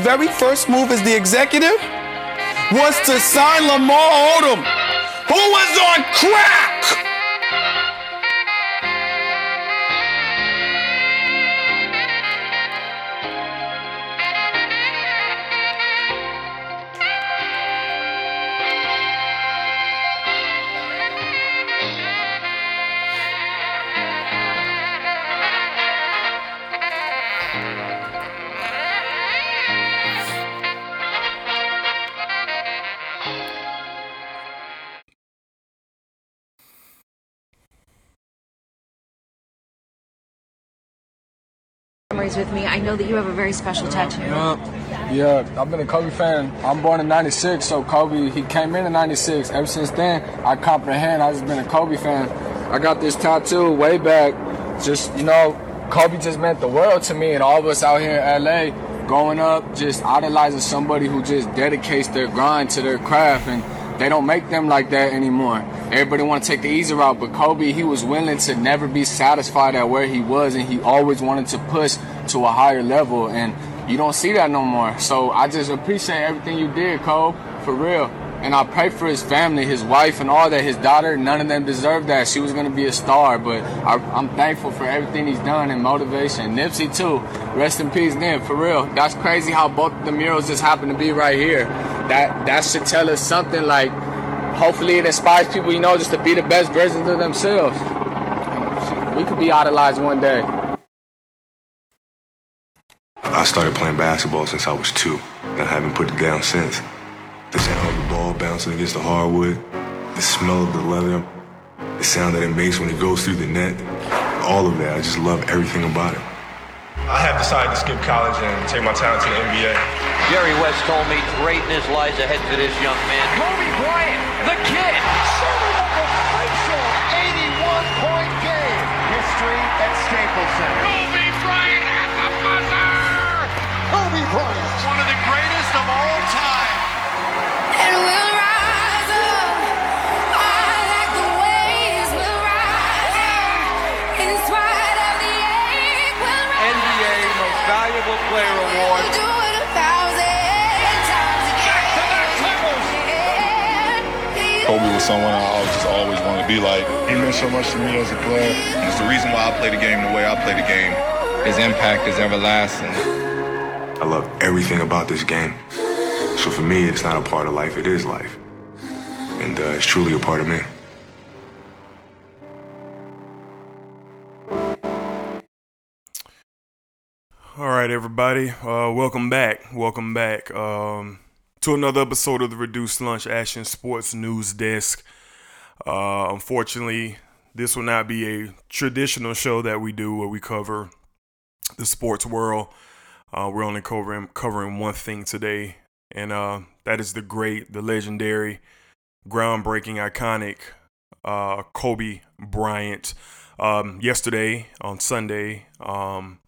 very first move as the executive was to sign Lamar Odom, who was on crack. Memories with me. I know that you have a very special tattoo. Yeah, yeah. I've been a Kobe fan. I'm born in '96, so Kobe he came in in '96. Ever since then, I comprehend. I've just been a Kobe fan. I got this tattoo way back. Just you know, Kobe just meant the world to me, and all of us out here in LA, growing up, just idolizing somebody who just dedicates their grind to their craft and. They don't make them like that anymore. Everybody want to take the easy route, but Kobe, he was willing to never be satisfied at where he was, and he always wanted to push to a higher level. And you don't see that no more. So I just appreciate everything you did, Kobe, for real. And I pray for his family, his wife, and all that. His daughter, none of them deserved that. She was gonna be a star, but I, am thankful for everything he's done and motivation. Nipsey too. Rest in peace, Nip. For real, that's crazy how both the murals just happen to be right here. That that should tell us something. Like, hopefully, it inspires people, you know, just to be the best versions of themselves. We could be idolized one day. I started playing basketball since I was two, and I haven't put it down since. The sound of the ball bouncing against the hardwood, the smell of the leather, the sound that it makes when it goes through the net, all of that. I just love everything about it. I have decided to skip college and take my talent to the NBA. Jerry West told me greatness lies ahead for this young man. Kobe Bryant, the kid, serving up a crucial 81-point game. History at Staples Center. Kobe Bryant at the buzzer! Kobe Bryant, one of the greatest of all someone I just always wanted to be like. He meant so much to me as a player. And it's the reason why I play the game the way I play the game. His impact is everlasting. I love everything about this game. So for me, it's not a part of life, it is life. And uh, it's truly a part of me. All right, everybody. Uh, welcome back. Welcome back um, to another episode of the Reduced Lunch Action Sports News Desk. Uh, unfortunately, this will not be a traditional show that we do where we cover the sports world. Uh, we're only covering covering one thing today, and uh, that is the great, the legendary, groundbreaking, iconic uh, Kobe Bryant. Um, yesterday on Sunday, um,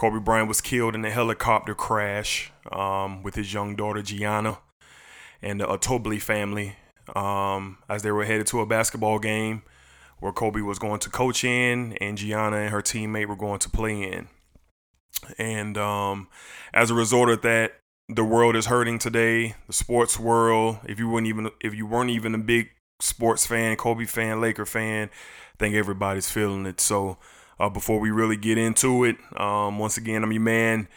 Kobe Bryant was killed in a helicopter crash um, with his young daughter Gianna and the Altobelli family um, as they were headed to a basketball game where Kobe was going to coach in and Gianna and her teammate were going to play in. And um, as a result of that, the world is hurting today. The sports world. If you weren't even if you weren't even a big sports fan, Kobe fan, Laker fan, I think everybody's feeling it. So uh, before we really get into it, um, once again, I'm your man,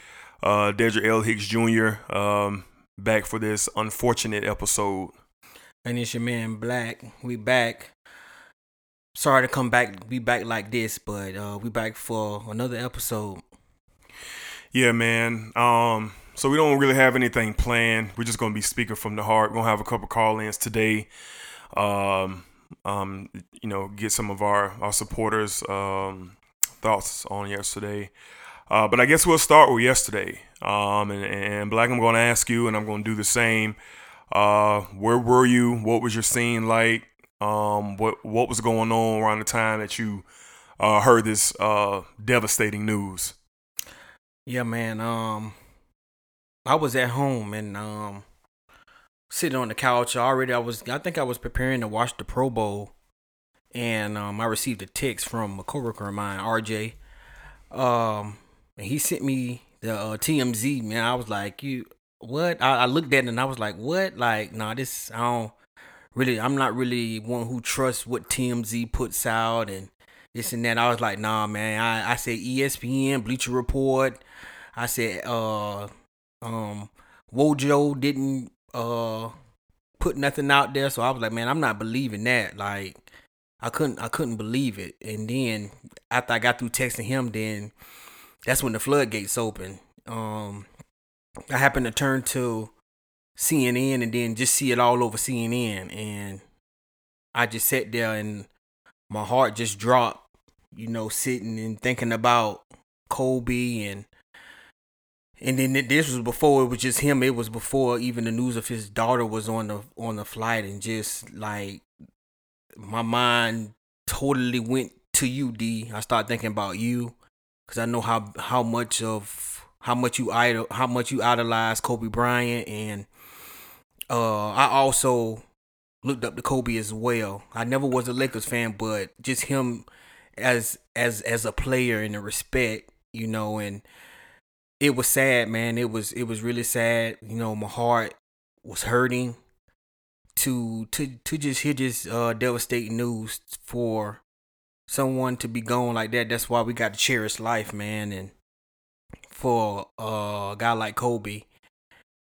uh, Dedrick L. Hicks Jr. Um, back for this unfortunate episode. And it's your man Black. We back. Sorry to come back, be back like this, but uh, we back for another episode. Yeah, man. Um, so we don't really have anything planned. We're just gonna be speaking from the heart. We're gonna have a couple call-ins today. Um, um, you know, get some of our our supporters um, thoughts on yesterday. Uh, but I guess we'll start with yesterday. Um, and, and Black, I'm going to ask you, and I'm going to do the same. Uh, where were you? What was your scene like? Um, what what was going on around the time that you uh, heard this uh, devastating news? Yeah, man. Um, I was at home and um, sitting on the couch. Already, I was. I think I was preparing to watch the Pro Bowl, and um, I received a text from a coworker of mine, RJ. Um, and he sent me the uh, TMZ man. I was like, you what? I, I looked at it and I was like, what? Like, nah, this I don't really. I'm not really one who trusts what TMZ puts out and this and that. I was like, nah, man. I I said ESPN, Bleacher Report. I said, uh, um, Wojo didn't uh put nothing out there, so I was like, man, I'm not believing that. Like, I couldn't, I couldn't believe it. And then after I got through texting him, then that's when the floodgates opened. Um, I happened to turn to CNN and then just see it all over CNN, and I just sat there and my heart just dropped. You know, sitting and thinking about Kobe and and then this was before it was just him. It was before even the news of his daughter was on the on the flight, and just like my mind totally went to you, D. I started thinking about you because I know how how much of how much you idol how much you idolize Kobe Bryant, and uh, I also looked up to Kobe as well. I never was a Lakers fan, but just him as as as a player and the respect, you know, and it was sad, man. It was it was really sad. You know, my heart was hurting to to to just hear this uh devastating news for someone to be gone like that. That's why we got to cherish life, man. And for uh, a guy like Kobe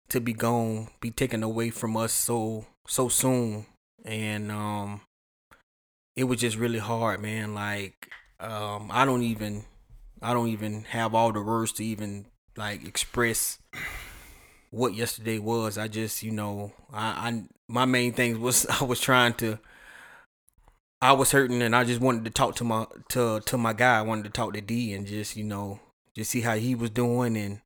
to be gone, be taken away from us so so soon, and um, it was just really hard, man. Like um, I don't even I don't even have all the words to even like express what yesterday was. I just, you know, I, I my main thing was I was trying to I was hurting and I just wanted to talk to my to to my guy. I wanted to talk to D and just, you know, just see how he was doing and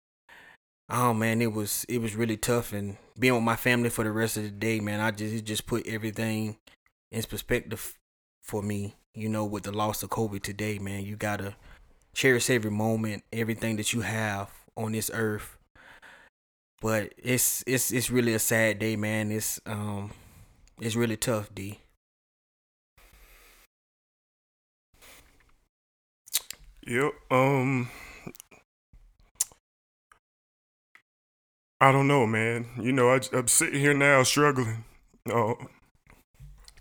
oh man, it was it was really tough and being with my family for the rest of the day, man, I just it just put everything in perspective for me, you know, with the loss of Kobe today, man. You gotta cherish every moment, everything that you have on this earth. But it's it's it's really a sad day, man. It's um it's really tough, D. Yep. Um. I don't know, man. You know, I, I'm sitting here now struggling uh,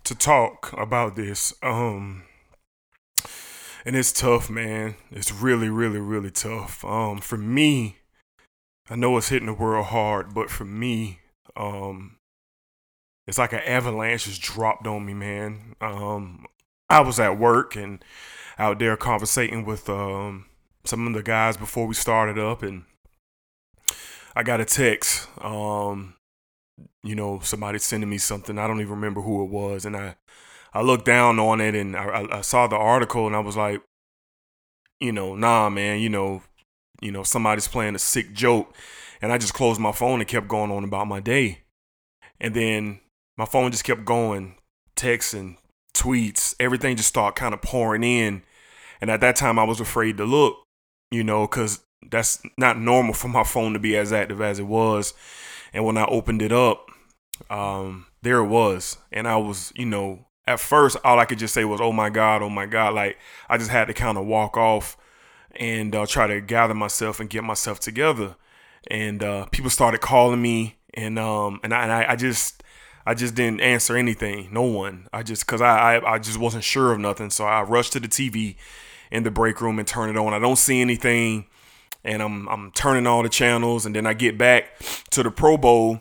to talk about this. Um, and it's tough, man. It's really, really, really tough. Um, for me, I know it's hitting the world hard, but for me, um, it's like an avalanche just dropped on me, man. Um, I was at work and out there conversating with um, some of the guys before we started up, and I got a text. Um, you know, somebody sending me something. I don't even remember who it was, and I I looked down on it and I, I saw the article, and I was like, you know, nah, man, you know, you know, somebody's playing a sick joke, and I just closed my phone and kept going on about my day, and then my phone just kept going, texts and tweets, everything just started kind of pouring in, and at that time I was afraid to look, you know, because that's not normal for my phone to be as active as it was. And when I opened it up, um, there it was. And I was, you know, at first all I could just say was, "Oh my God, oh my God!" Like I just had to kind of walk off and uh, try to gather myself and get myself together. And uh, people started calling me, and um, and I, and I, I just. I just didn't answer anything. No one. I just cause I, I I just wasn't sure of nothing. So I rushed to the TV in the break room and turn it on. I don't see anything and I'm I'm turning all the channels, and then I get back to the Pro Bowl,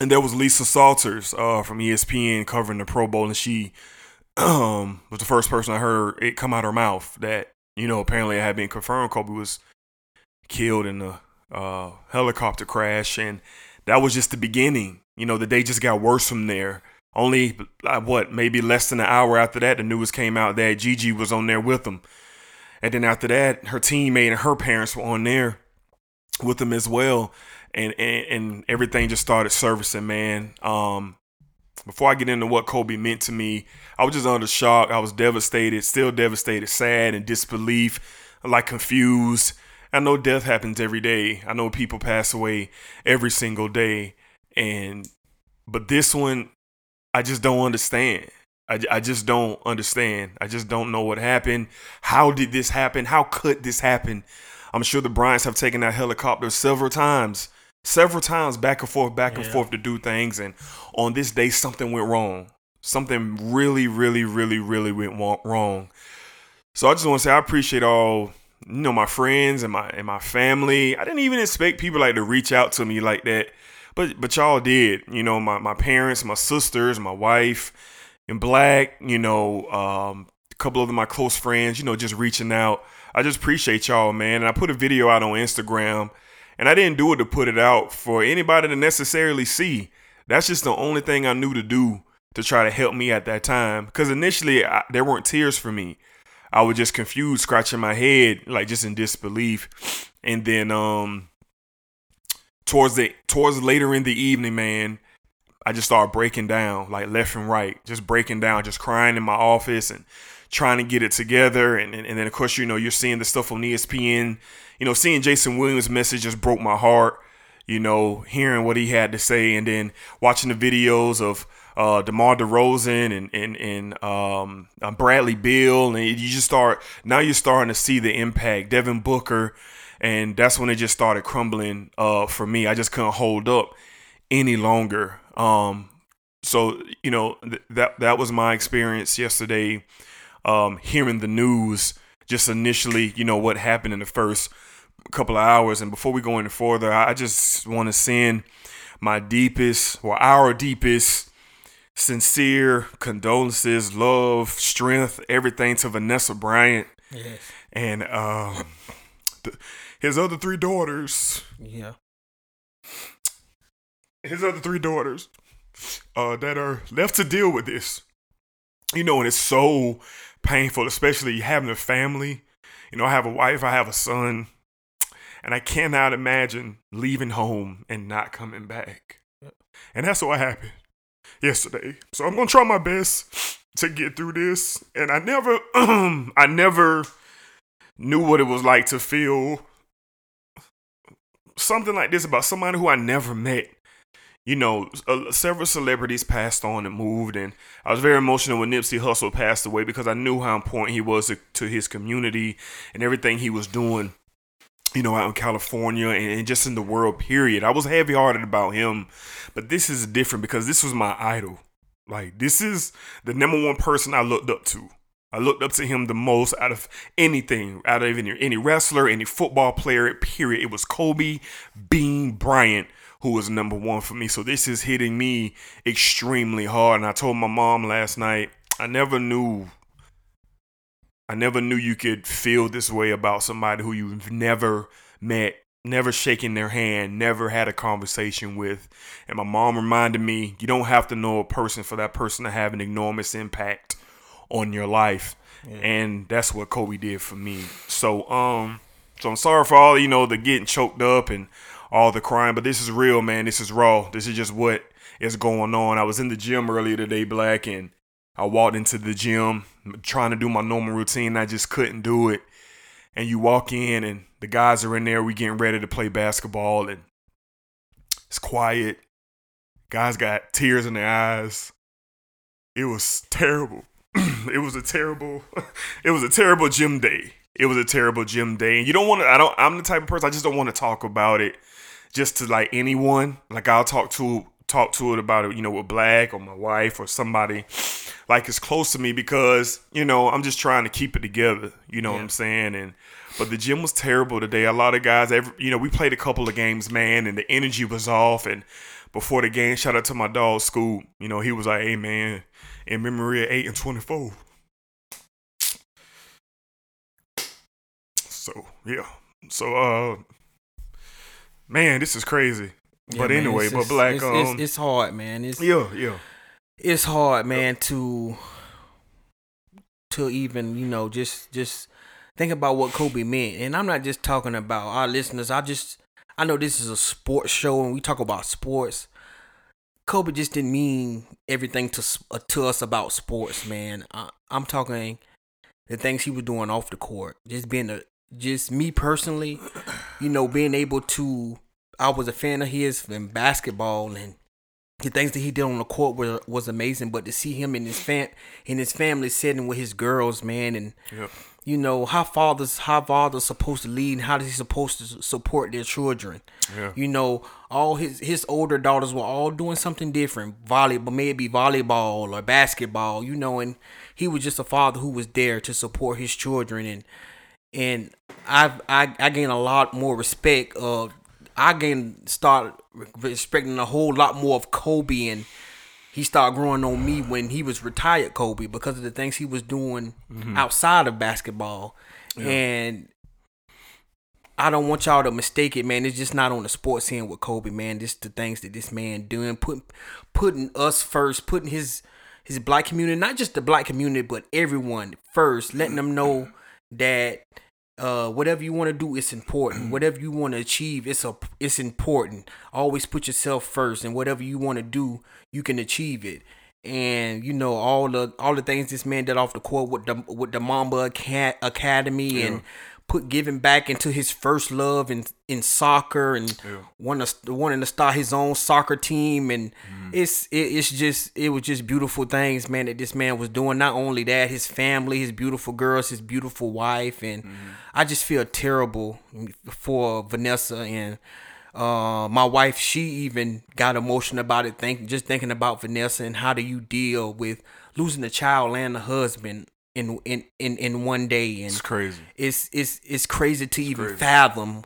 and there was Lisa Salters uh, from ESPN covering the Pro Bowl, and she um, was the first person I heard it come out of her mouth that you know apparently it had been confirmed Kobe was killed in a uh, helicopter crash, and that was just the beginning. You know, the day just got worse from there. Only what maybe less than an hour after that, the news came out that Gigi was on there with them. And then after that, her teammate and her parents were on there with them as well. And, and, and everything just started servicing, man. Um, before I get into what Kobe meant to me, I was just under shock. I was devastated, still devastated, sad, and disbelief, like confused. I know death happens every day. I know people pass away every single day. And, but this one, I just don't understand. I, I just don't understand. I just don't know what happened. How did this happen? How could this happen? I'm sure the Bryants have taken that helicopter several times, several times back and forth, back and Yeah. forth to do things. And on this day, something went wrong. Something really, really, really, really went wrong. So I just want to say I appreciate all you know my friends and my and my family. I didn't even expect people like to reach out to me like that, but but y'all did. You know my my parents, my sisters, my wife, and Black. You know um, a couple of my close friends. You know just reaching out. I just appreciate y'all, man. And I put a video out on Instagram, and I didn't do it to put it out for anybody to necessarily see. That's just the only thing I knew to do to try to help me at that time. Because initially I, there weren't tears for me. I was just confused, scratching my head, like just in disbelief. And then um towards the towards later in the evening, man, I just started breaking down, like left and right, just breaking down, just crying in my office and trying to get it together. And, and, and then of course, you know, you're seeing the stuff on ESPN. You know, seeing Jason Williams' message just broke my heart. You know, hearing what he had to say, and then watching the videos of uh, DeMar DeRozan and and and um, uh, Bradley Beal, and you just start now you're starting to see the impact. Devin Booker, and that's when it just started crumbling uh, for me. I just couldn't hold up any longer. Um, so you know th- that that was my experience yesterday. Um, hearing the news, just initially, you know what happened in the first couple of hours, and before we go any further, I just want to send my deepest or our deepest sincere condolences, love, strength, everything to Vanessa Bryant Yes. and um, his other three daughters. Yeah. His other three daughters uh, that are left to deal with this. You know, and it's so painful, especially having a family. You know, I have a wife, I have a son, and I cannot imagine leaving home and not coming back. And that's what happened yesterday. So I'm gonna try my best to get through this. And I never, I never knew what it was like to feel something like this about somebody who I never met. You know, uh, several celebrities passed on and moved, and I was very emotional when Nipsey Hussle passed away because I knew how important he was to, to his community and everything he was doing you know, out in California and, and just in the world, period. I was heavy hearted about him, but this is different because this was my idol. Like, this is the number one person I looked up to. I looked up to him the most out of anything, out of any, any wrestler, any football player, period. It was Kobe Bean Bryant who was number one for me. So this is hitting me extremely hard. And I told my mom last night, I never knew I never knew you could feel this way about somebody who you've never met, never shaken their hand, never had a conversation with. And my mom reminded me, you don't have to know a person for that person to have an enormous impact on your life. And that's what Kobe did for me. So um so I'm sorry for all you know the getting choked up and all the crying, but this is real, man. This is raw. This is just what is going on. I was in the gym earlier today, Black, and I walked into the gym trying to do my normal routine. I just couldn't do it. And you walk in, and the guys are in there. We getting ready to play basketball, and it's quiet. Guys got tears in their eyes. It was terrible. it was a terrible. It was a terrible gym day. It was a terrible gym day, and you don't want to. I don't. I'm the type of person I just don't want to talk about it, just to like anyone. Like I'll talk to talk to it about it, you know, with Black or my wife or somebody like it's close to me because you know I'm just trying to keep it together. You know what I'm saying? And but the gym was terrible today. A lot of guys, every, you know, we played a couple of games, man, and the energy was off. And before the game, shout out to my dog Scoop. You know, he was like, "Hey, man, in memory of eight and twenty-four. So yeah, so uh, man, this is crazy. Yeah, but man, anyway, but Black, it's, um, it's, it's hard, man. It's yeah, yeah. It's hard, man, to to even you know just just think about what Kobe meant. And I'm not just talking about our listeners. I just I know this is a sports show and we talk about sports. Kobe just didn't mean everything to uh, to us about sports, man. I, I'm talking the things he was doing off the court. Just being a just me personally, you know, being able to I was a fan of his in basketball and the things that he did on the court were, was amazing. But to see him and his fam in his family sitting with his girls, man, and you know how fathers how fathers supposed to lead and how is he supposed to support their children. Yeah. You know, all his his older daughters were all doing something different, volleyball, maybe volleyball or basketball. You know, and he was just a father who was there to support his children and and I I I gain a lot more respect. Uh, I gain start respecting a whole lot more of Kobe, and he started growing on me when he was retired Kobe because of the things he was doing Mhm. outside of basketball, Yeah. and. I don't want y'all to mistake it, man. It's just not on the sports end with Kobe, man. Just the things that this man doing, putting putting us first, putting his his black community, not just the black community, but everyone first, letting them know that uh, whatever you want to do it's important. Whatever you want to achieve, it's a it's important. Always put yourself first, and whatever you want to do, you can achieve it. And you know all the all the things this man did off the court with the with the Mamba Academy Yeah. and put giving back into his first love in in soccer and Yeah. wanting to wanting to start his own soccer team and Mm-hmm. it's it, it's just it was just beautiful things man that this man was doing not only that his family his beautiful girls his beautiful wife and Mm-hmm. I just feel terrible for Vanessa and uh my wife she even got emotional about it think just thinking about Vanessa and how do you deal with losing a child and a husband in in in, in one day and It's crazy. it's it's it's crazy to even crazy. fathom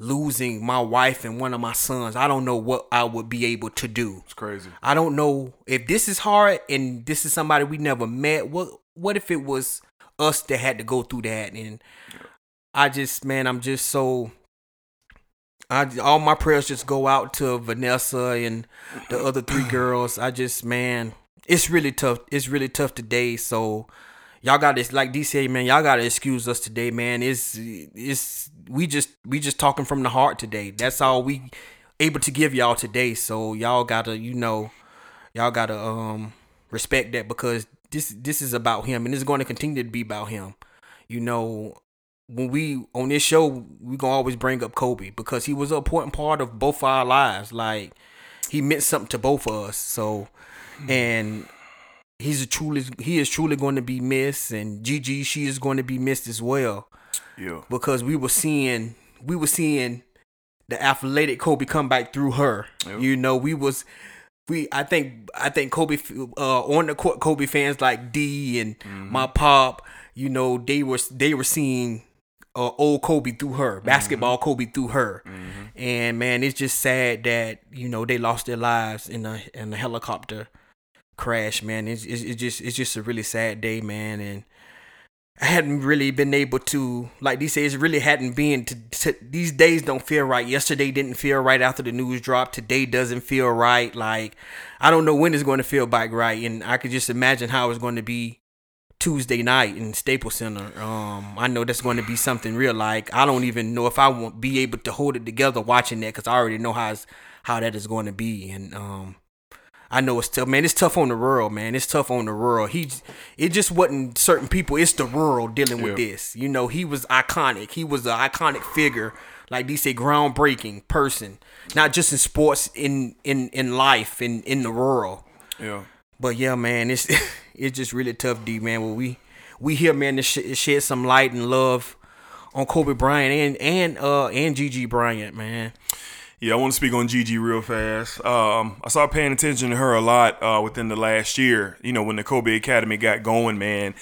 losing my wife and one of my sons. I don't know what I would be able to do. It's crazy. I don't know if this is hard and this is somebody we never met. What what if it was us that had to go through that? And I just man, I'm just so. I all my prayers just go out to Vanessa and the other three girls. I just man, it's really tough. It's really tough today. So y'all got this like D said, man. Y'all gotta excuse us today, man. It's it's we just we just talking from the heart today. That's all we able to give y'all today. So y'all gotta you know y'all gotta um respect that because this this is about him and it's going to continue to be about him. You know, when we on this show, we gonna always bring up Kobe because he was an important part of both our lives. Like he meant something to both of us. So and he's a truly he is truly going to be missed and Gigi she is going to be missed as well Yeah. because we were seeing we were seeing the athletic Kobe come back through her. Yep. You know, we was we I think I think Kobe uh on the court Kobe fans like D and my pop, you know, they were they were seeing uh, old Kobe through her, basketball Kobe through her. And man, it's just sad that, you know, they lost their lives in a in a helicopter crash, man. It's, it's, it's just it's just a really sad day, man, and I hadn't really been able to, like these days, really hadn't been to, to. These days don't feel right. Yesterday didn't feel right after the news dropped. Today doesn't feel right. Like I don't know when it's going to feel back right, and I could just imagine how it's going to be Tuesday night in Staples Center. Um, I know that's going to be something real. Like I don't even know if I won't be able to hold it together watching that because I already know how how that is going to be, and um, I know it's tough, man. It's tough on the rural, man. It's tough on the rural. He, it just wasn't certain people. It's the rural dealing with Yeah. this. You know, he was iconic. He was an iconic figure, like they say, groundbreaking person. Not just in sports, in in in life, in in the rural. Yeah. But yeah, man, it's it's just really tough, D man. Well, we we here, man, to sh- shed some light and love on Kobe Bryant and and uh and Gigi Bryant, man. Yeah, I want to speak on Gigi real fast. Um, I started paying attention to her a lot uh, within the last year. You know, when the Kobe Academy got going, man,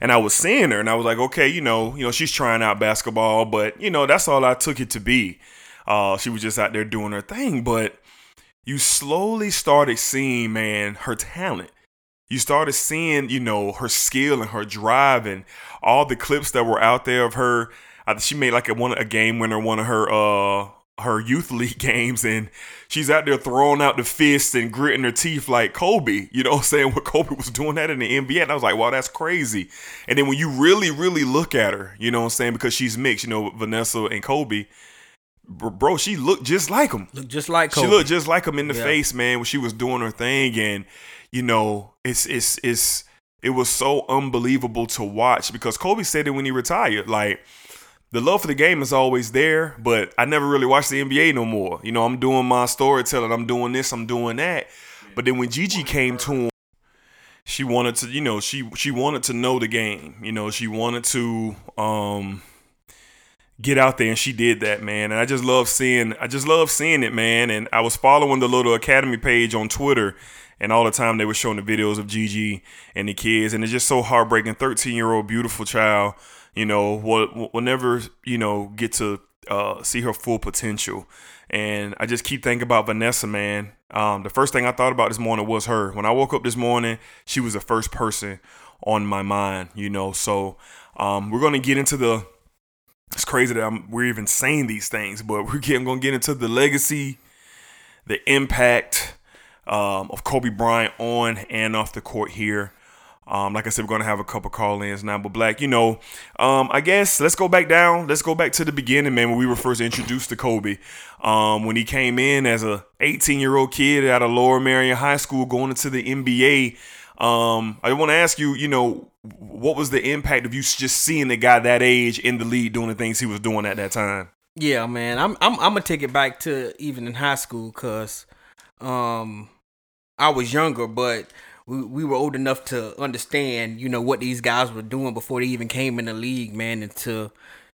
and I was seeing her, and I was like, okay, you know, you know, she's trying out basketball, but you know, that's all I took it to be. Uh, she was just out there doing her thing, but you slowly started seeing, man, her talent. You started seeing, you know, her skill and her drive and all the clips that were out there of her. I, she made like a one a game winner, one of her uh her youth league games, and she's out there throwing out the fists and gritting her teeth like Kobe. You know, what I'm saying what Kobe was doing that in the NBA, and I was like, wow, that's crazy. And then when you really, really look at her, you know, what I'm saying because she's mixed, you know, Vanessa and Kobe. Bro, she looked just like him. Look just like She looked just like him in the Yeah. face, man, when she was doing her thing, and you know, it's it's it's it was so unbelievable to watch because Kobe said it when he retired, like. The love for the game is always there, but I never really watched the NBA no more. You know, I'm doing my storytelling, I'm doing this, I'm doing that. But then when Gigi came to him, she wanted to, you know, she she wanted to know the game. You know, she wanted to um get out there and she did that, man. And I just love seeing I just love seeing it, man. And I was following the little academy page on Twitter and all the time they were showing the videos of Gigi and the kids and it's just so heartbreaking 13-year-old beautiful child, you know, will will never, you know, get to uh, see her full potential. And I just keep thinking about Vanessa, man. Um, the first thing I thought about this morning was her. When I woke up this morning, she was the first person on my mind, you know. So um, we're gonna get into the. It's crazy that I'm, we're even saying these things, but we're getting, gonna get into the legacy, the impact um, of Kobe Bryant on and off the court here. Um, like I said, we're gonna have a couple call-ins now. But Black, you know, um, I guess let's go back down. Let's go back to the beginning, man, when we were first introduced to Kobe. Um, when he came in as a 18-year-old kid out of Lower Merion High School, going into the NBA. Um, I want to ask you, you know, what was the impact of you just seeing the guy that age in the league doing the things he was doing at that time? Yeah, man. I'm I'm I'm gonna take it back to even in high school because um I was younger, but we, we were old enough to understand, you know, what these guys were doing before they even came in the league, man, and to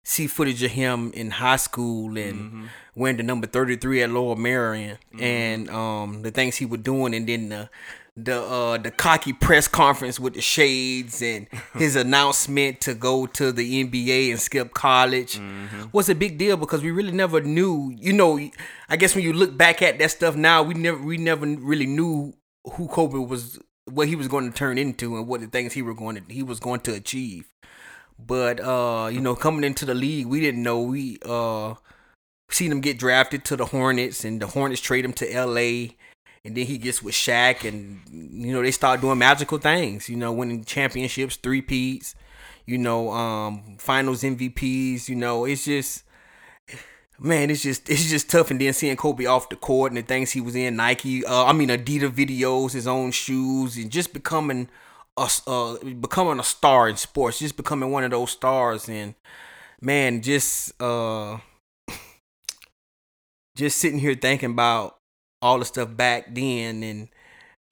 see footage of him in high school and mm-hmm. wearing the number 33 at Lower Merion mm-hmm. and um the things he was doing and then the the uh the cocky press conference with the shades and his announcement to go to the NBA and skip college mm-hmm. was a big deal because we really never knew you know I guess when you look back at that stuff now we never we never really knew who Kobe was what he was going to turn into and what the things he were going to he was going to achieve. But uh, you know, coming into the league, we didn't know we uh seen him get drafted to the Hornets and the Hornets trade him to LA and then he gets with Shaq and you know, they start doing magical things, you know, winning championships, three peats, you know, um finals MVPs, you know, it's just man, it's just it's just tough. And then seeing Kobe off the court and the things he was in, Nike, uh, I mean Adidas videos, his own shoes, and just becoming a uh, becoming a star in sports, just becoming one of those stars. And man, just uh, just sitting here thinking about all the stuff back then and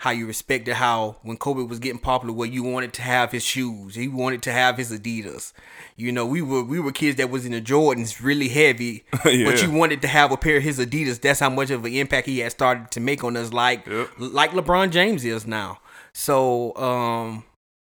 how you respected how when Kobe was getting popular, where you wanted to have his shoes, he wanted to have his Adidas. You know, we were we were kids that was in the Jordans really heavy, yeah. but you wanted to have a pair of his Adidas. That's how much of an impact he had started to make on us, like yep. like LeBron James is now. So um,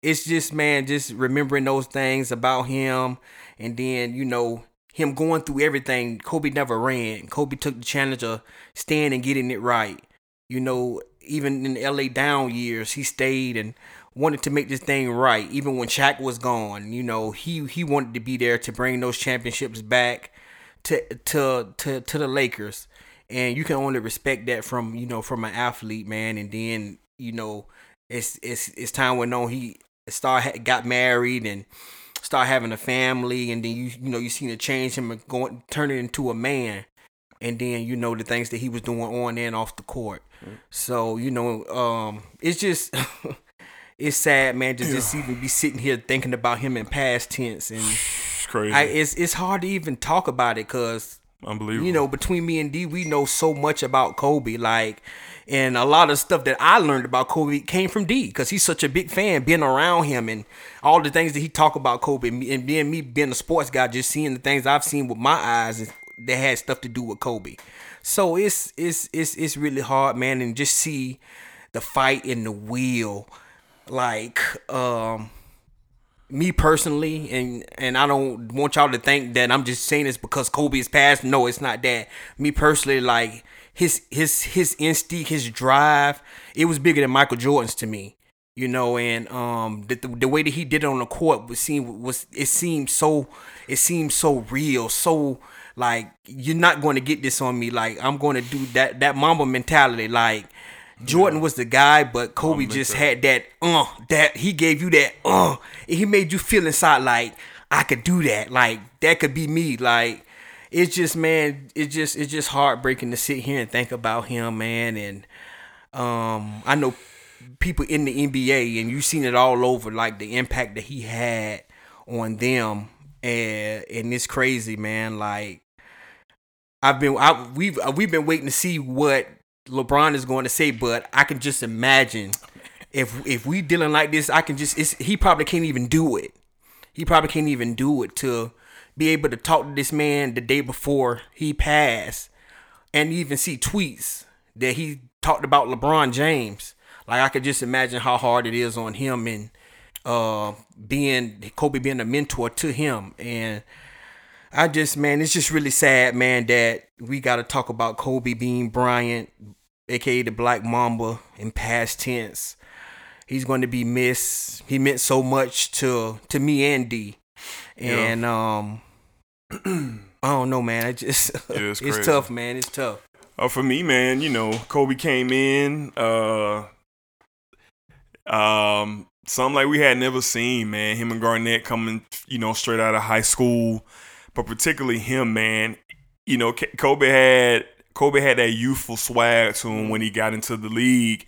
it's just man, just remembering those things about him, and then you know him going through everything. Kobe never ran. Kobe took the challenge of staying and getting it right. You know, even in the LA down years, he stayed and wanted to make this thing right. Even when Shaq was gone, you know, he he wanted to be there to bring those championships back to to to to the Lakers. And you can only respect that from you know from an athlete, man. And then you know, it's it's it's time went on. He start got married and start having a family, and then you you know you seen it change him and going turning into a man. And then you know the things that he was doing on and off the court. So you know, um, it's just it's sad, man, to yeah. just even be sitting here thinking about him in past tense, and it's crazy. I, it's it's hard to even talk about it because unbelievable. You know, between me and D, we know so much about Kobe, like. And a lot of stuff that I learned about Kobe came from D because he's such a big fan, being around him and all the things that he talk about Kobe and being me being a sports guy, just seeing the things I've seen with my eyes that had stuff to do with Kobe. So it's it's it's it's really hard, man, and just see the fight in the wheel, like um me personally, and and I don't want y'all to think that I'm just saying this because Kobe is passed. No, it's not that. Me personally, like his his his instinct, his drive, it was bigger than Michael Jordan's to me. You know, and um the, the, way that he did it on the court was seemed was it seemed so it seemed so real, so like you're not going to get this on me. Like I'm going to do that that Mamba mentality. Like Jordan was the guy, but Kobe just had that uh that he gave you that uh he made you feel inside like I could do that. Like that could be me. Like it's just man, it's just it's just heartbreaking to sit here and think about him, man. And um I know people in the NBA and you've seen it all over, like the impact that he had on them. And and it's crazy, man. Like I've been I, we've we've been waiting to see what LeBron is going to say, but I can just imagine if if we dealing like this, I can just he probably can't even do it. He probably can't even do it to be able to talk to this man the day before he passed and even see tweets that he talked about LeBron James. Like I could just imagine how hard it is on him and uh being Kobe being a mentor to him and I just man it's just really sad man that we got to talk about Kobe Bean Bryant aka the Black Mamba in past tense. He's going to be missed. He meant so much to to me and D. And um I don't know man, I just Yeah, it's it's tough man, it's tough. Uh, for me, man, you know, Kobe came in, uh, um, something like we had never seen, man. Him and Garnett coming, you know, straight out of high school, but particularly him, man. You know, Kobe had Kobe had that youthful swag to him when he got into the league.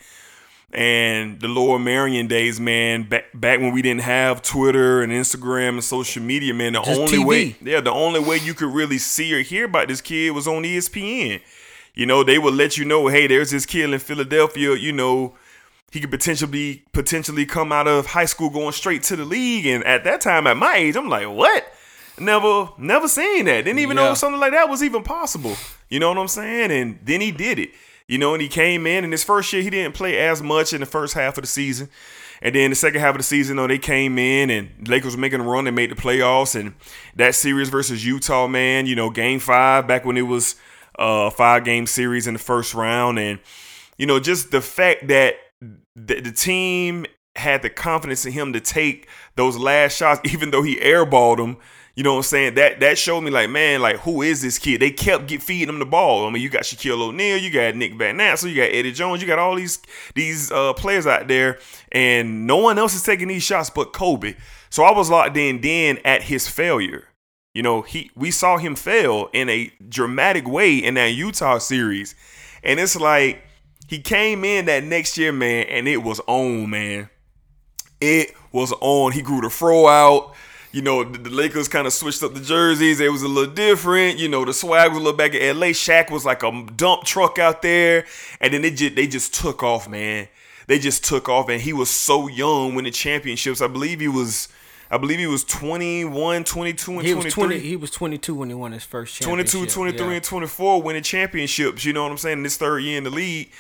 And the Lower Merion days, man, back back when we didn't have Twitter and Instagram and social media, man, the Just only TV. way, yeah, the only way you could really see or hear about this kid was on ESPN. You know, they would let you know, hey, there's this kid in Philadelphia, you know, he could potentially potentially come out of high school going straight to the league. And at that time, at my age, I'm like, what? Never, never seen that. Didn't even Yeah. know something like that was even possible. You know what I'm saying? And then he did it. You know, and he came in, and his first year he didn't play as much in the first half of the season. And then the second half of the season, though, they came in and Lakers were making a run. They made the playoffs, and that series versus Utah, man, you know, Game Five back when it was uh, a five game series in the first round, and you know, just the fact that the, the team had the confidence in him to take those last shots, even though he airballed them. You know what I'm saying? That that showed me like, man, like who is this kid? They kept get feeding him the ball. I mean, you got Shaquille O'Neal, you got Nick Van Exel, you got Eddie Jones, you got all these these uh, players out there, and no one else is taking these shots but Kobe. So I was locked in then at his failure. You know, he we saw him fail in a dramatic way in that Utah series. And it's like he came in that next year, man, and it was on, man. It was on. He grew the fro out. You know, the, the Lakers kind of switched up the jerseys. It was a little different. You know, the swag was a little back in LA. Shaq was like a dump truck out there. And then they just they just took off, man. They just took off. And he was so young winning championships. I believe he was I believe he was 21, 22, and He 23. was 20 he was 22 when he won his first 22, championship. 23, yeah. and 24 winning championships. You know what I'm saying? This third year in the league,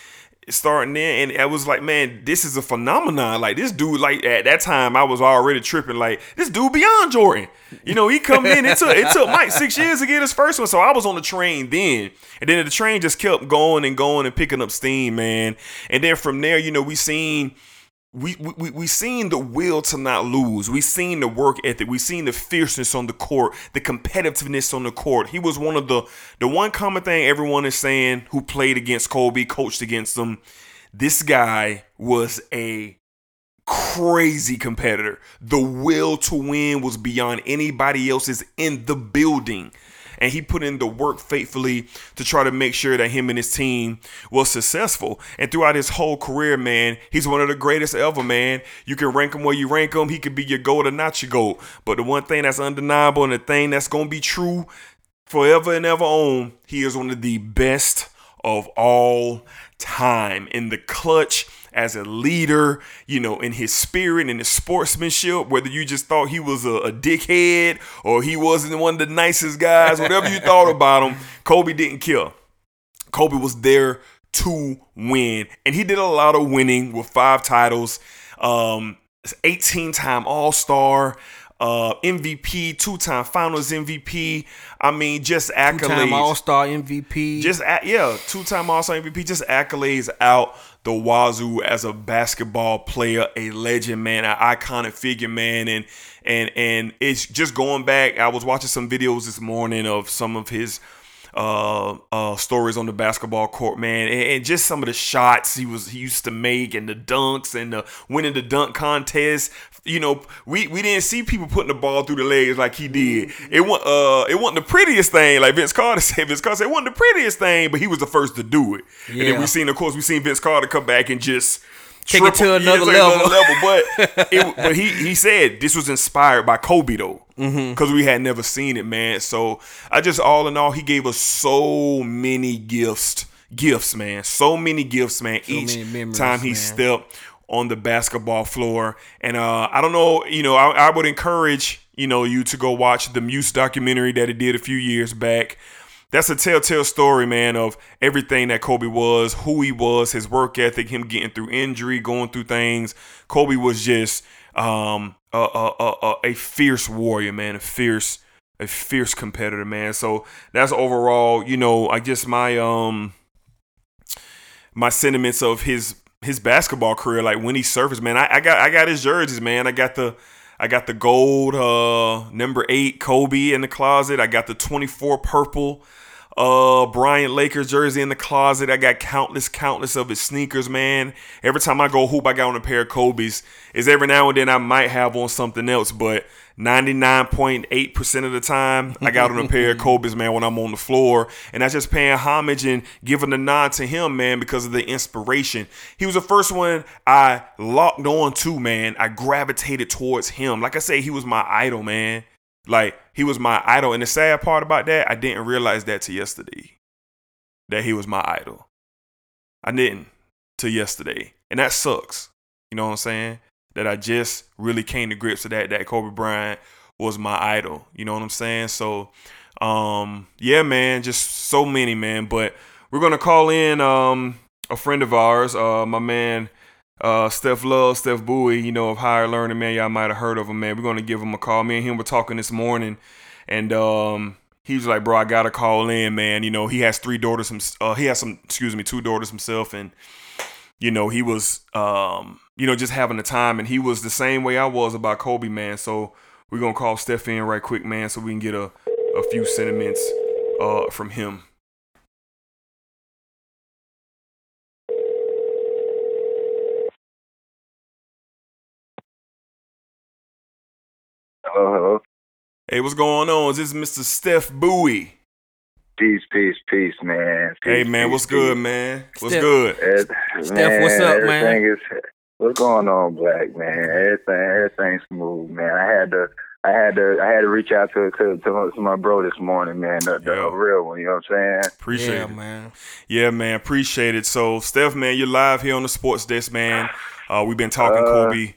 starting there, and I was like, man, this is a phenomenon. Like this dude, like at that time, I was already tripping. Like this dude beyond Jordan. You know, he come in. It took it took Mike six years to get his first one, so I was on the train then, and then the train just kept going and going and picking up steam, man. And then from there, you know, we seen we we we seen the will to not lose. We seen the work ethic. We seen the fierceness on the court, the competitiveness on the court. He was one of the the one common thing everyone is saying who played against Kobe, coached against him. This guy was a crazy competitor. The will to win was beyond anybody else's in the building. And he put in the work faithfully to try to make sure that him and his team was successful. And throughout his whole career, man, he's one of the greatest ever, man. You can rank him where you rank him. He could be your goat or not your goat. But the one thing that's undeniable and the thing that's going to be true forever and ever on, he is one of the best of all time in the clutch as a leader, you know, in his spirit and his sportsmanship, whether you just thought he was a, a dickhead or he wasn't one of the nicest guys, whatever you thought about him, Kobe didn't care. Kobe was there to win. And he did a lot of winning with five titles, um, 18 time All Star, uh, MVP, two time Finals MVP. I mean, just accolades. Two-time All-Star MVP. Just yeah, two time All Star MVP. Just accolades out the wazoo as a basketball player, a legend, man, an iconic figure, man, and and and it's just going back. I was watching some videos this morning of some of his uh uh stories on the basketball court man. And, and just some of the shots he was he used to make and the dunks and the winning the dunk contest. You know we we didn't see people putting the ball through the legs like he did. It wasn't uh it wasn't the prettiest thing like Vince Carter said. Vince Carter said it wasn't the prettiest thing but he was the first to do it. And then Yeah. we seen of course we seen Vince Carter come back and just Take it to triple- yeah, another to level. level. But it, but he he said this was inspired by Kobe though, Because we had never seen it, man. So I just all in all, he gave us so many gifts, gifts, man. So many gifts, man. So Each memories, time he man. stepped on the basketball floor. And uh, I don't know, you know, I, I would encourage, you know, you to go watch the Muse documentary that he did a few years back. That's a telltale story, man, of everything that Kobe was, who he was, his work ethic, him getting through injury, going through things. Kobe was just um, a, a, a, a- fierce warrior, man, a fierce, a fierce competitor, man. So that's overall, you know, I guess my um my sentiments of his his basketball career, like when he surfaced, man. I, I got I got his jerseys, man. I got the I got the gold uh number eight Kobe in the closet. I got the 24 purple uh Bryant Lakers jersey in the closet. I got countless, countless of his sneakers, man. Every time I go hoop, I got on a pair of Kobe's. Is every now and then I might have on something else, but 99.8% of the time, I got on a pair of Kobe's, man, when I'm on the floor. And that's just paying homage and giving a nod to him, man, because of the inspiration. He was the first one I locked on to, man. I gravitated towards him. Like I say, he was my idol, man. Like, he was my idol. And the sad part about that, I didn't realize that to yesterday. That he was my idol. I didn't to yesterday. And that sucks. You know what I'm saying? That I just really came to grips with that that Kobe Bryant was my idol. You know what I'm saying? So um yeah, man, just so many, man. But we're gonna call in um a friend of ours, uh my man uh Steph Love, Steph Bowie, you know, of higher learning, man. Y'all might have heard of him, man. We're gonna give him a call. Me and him were talking this morning and um he was like, bro, I gotta call in, man. You know, he has three daughters. Uh, he has some, excuse me, two daughters himself, and you know, he was, um, you know, just having a time, and he was the same way I was about Kobe, man. So we're gonna call Steph in right quick, man, so we can get a, a few sentiments uh, from him. Hello, hello. Hey, what's going on? This is this Mr. Steph Bowie? Peace, peace, peace, man. Hey, man, peace, what's good, man? What's Steph- good? Ed- Steph, what's up, man? Is, what's going on, Black man? Everything, everything's smooth, man. I had to, I had to, I had to reach out to to, to, my, to my bro this morning, man. The, the Yeah. real one, you know what I'm saying? Appreciate yeah, it. man. Yeah, man, appreciate it. So, Steph, man, you're live here on the Sports Desk, man. Uh, we've been talking Uh, Kobe.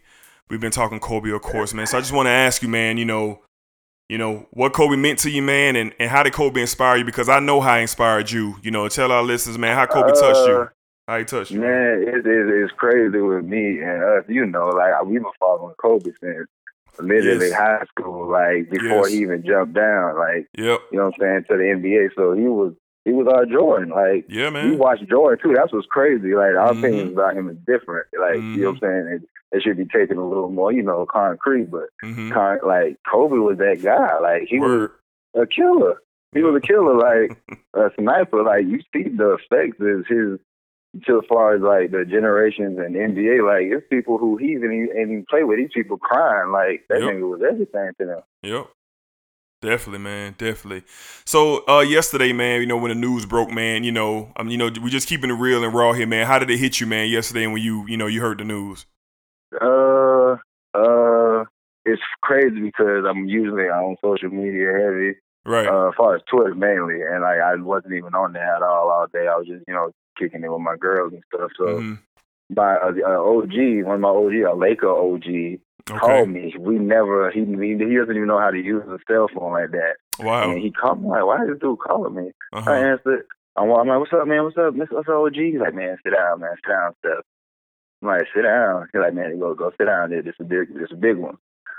We've been talking Kobe, of course, man. So I just want to ask you, man, you know, you know, what Kobe meant to you, man, and, and how did Kobe inspire you? Because I know how he inspired you. You know, tell our listeners, man, how Kobe touched you. Uh, How he touched you. Man, it, it, it's crazy with me and us. You know, like we've been following Kobe since literally Yes. high school, like before Yes. he even jumped down, like Yep. you know what I'm saying, to the NBA. So he was he was our Jordan. Like Yeah, man. we watched Jordan too. That's what's crazy. Like our Mhm. opinions about him is different. Like you know what I'm saying. It, it should be taken a little more, you know, concrete. But Mhm. con- like Kobe was that guy. Like he Word. was a killer. He was a killer, like a sniper. Like you see the effects of his to as far as like the generations and NBA, like it's people who he even ain't even play with. These people crying like that Yep. nigga was everything to them. Yep. Definitely, man. Definitely. So, uh, yesterday, man, you know, when the news broke, man, you know, um, you know, we just keeping it real and raw here, man. How did it hit you, man, yesterday when you, you know, you heard the news? Uh, uh, it's crazy because I'm usually on social media heavy. Right. Uh, as far as Twitter mainly, and like I wasn't even on there at all all day. I was just you know kicking it with my girls and stuff. So Mhm. my uh, uh, OG, one of my OG, a Laker OG, called me. We never he he doesn't even know how to use a cell phone like that. Wow. And he called me like, why is this dude calling me? Uh-huh. I answered. I'm, I'm like, what's up, man? What's up, Mr. What's up, OG? He's like, man, sit down, man, sit down, Steph. I'm like, sit down. He's like, man, go go sit down. There. This is a big, this is a big one.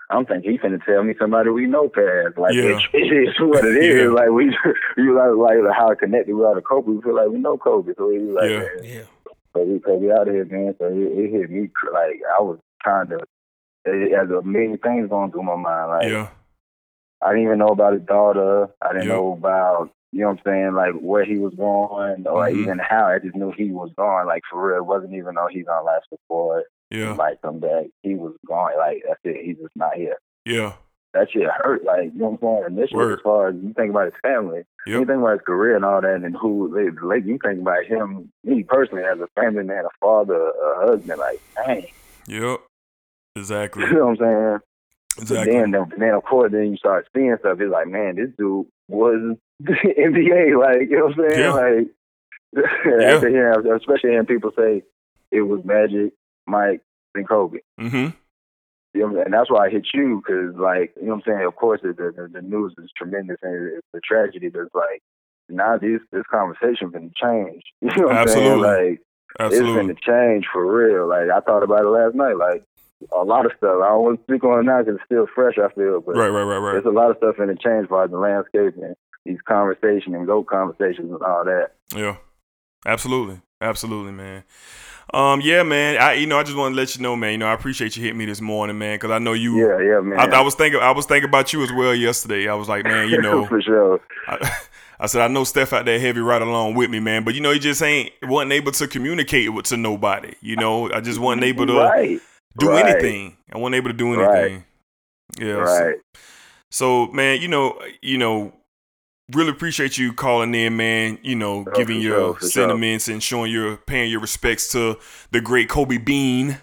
I'm thinking he's finna tell me somebody we know past. Like Yeah. it's, it's what it is. Yeah. Like we, we like like how connected we are to Kobe. We feel like we know Kobe. So he was like, Yeah. man, Yeah. so we Kobe out here, man. So it, it hit me like I was kind of. It had a million things going through my mind. Like Yeah. I didn't even know about his daughter. I didn't Yep. know about you know what I'm saying, like where he was going or Mhm. even how. I just knew he was gone. Like for real, it wasn't even know he's on life support. Yeah. Might come back. He was gone. Like that's it. He's just not here. Yeah. That shit hurt. Like you know what I'm saying. Initially, Word. as far as you think about his family, Yep. you think about his career and all that, and who like. You think about him, me personally, as a family man, a father, a husband. Like, dang, Yep. Exactly. you know what I'm saying. Exactly. But then, then of course, then you start seeing stuff. It's like, man, this dude was NBA. Like, you know what I'm saying? Yeah. Like, After hearing, especially hearing people say it was Magic, Mike, and Kobe. Mm-hmm. You know, what I'm saying? and that's why I hit you because, like, you know what I'm saying. Of course, the the, the news is tremendous and it's a tragedy. But it's like now this this conversation been changed. You know what Absolutely. I'm saying? Like, Absolutely. it's been a change for real. Like I thought about it last night. Like a lot of stuff. I don't want to speak on it now because it's still fresh. I feel, but Right, right, right, right. there's a lot of stuff in the change for the landscape and these conversations and go conversations and all that. Yeah, absolutely, absolutely, man. Um, yeah, man. I, you know, I just want to let you know, man. You know, I appreciate you hitting me this morning, man, because I know you. Yeah, yeah, man. I, I was thinking, I was thinking about you as well yesterday. I was like, man, you know, for sure. I, I said, I know Steph out there heavy right along with me, man. But you know, he just ain't wasn't able to communicate with to nobody. You know, I just wasn't able to Right, do right. anything. I wasn't able to do Right. anything. Yeah. so- Right. So, man, you know, you know, really appreciate you calling in, man. You know, Oh, giving your sure, for sure. sentiments and showing your paying your respects to the great Kobe Bean.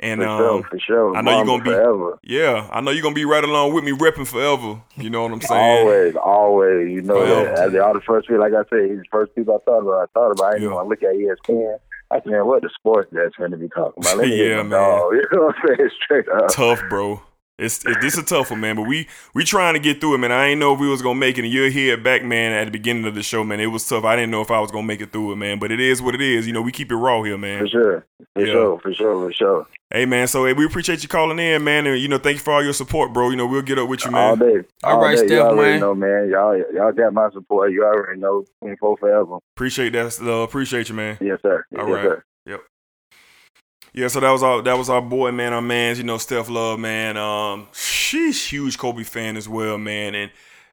And For um, sure, for sure. I know you're gonna be forever. yeah, I know you're gonna be right along with me, repping forever. You know what I'm saying? Always, always. You know Forever. that. As all the first people, like I said, he's the first people I thought about. I thought about. I didn't Yeah. want to look at ESPN. I man, what the sports that's going to be talking about? Yeah, man. Dog. You know what I'm saying? Straight up. Tough, bro. It's it, this is a tough one, man. But we we trying to get through it, man. I ain't know if we was gonna make it. And you're here back, man, at the beginning of the show, man. It was tough. I didn't know if I was gonna make it through it, man. But it is what it is. You know, we keep it raw here, man. For sure. For Yeah. sure. For sure. For sure. Hey man, so hey, we appreciate you calling in, man, and you know, thank you for all your support, bro. You know, we'll get up with you, man. All man. day. All right, day. Steph, you already man. know, man. Y'all, y'all got my support. You already know. 24 forever. Appreciate that. Uh, appreciate you, man. Yes, sir. All yes, right. sir. Yeah, so that was our that was our boy, man, our man's, you know, Steph Love, man. Um, she's huge Kobe fan as well, man, and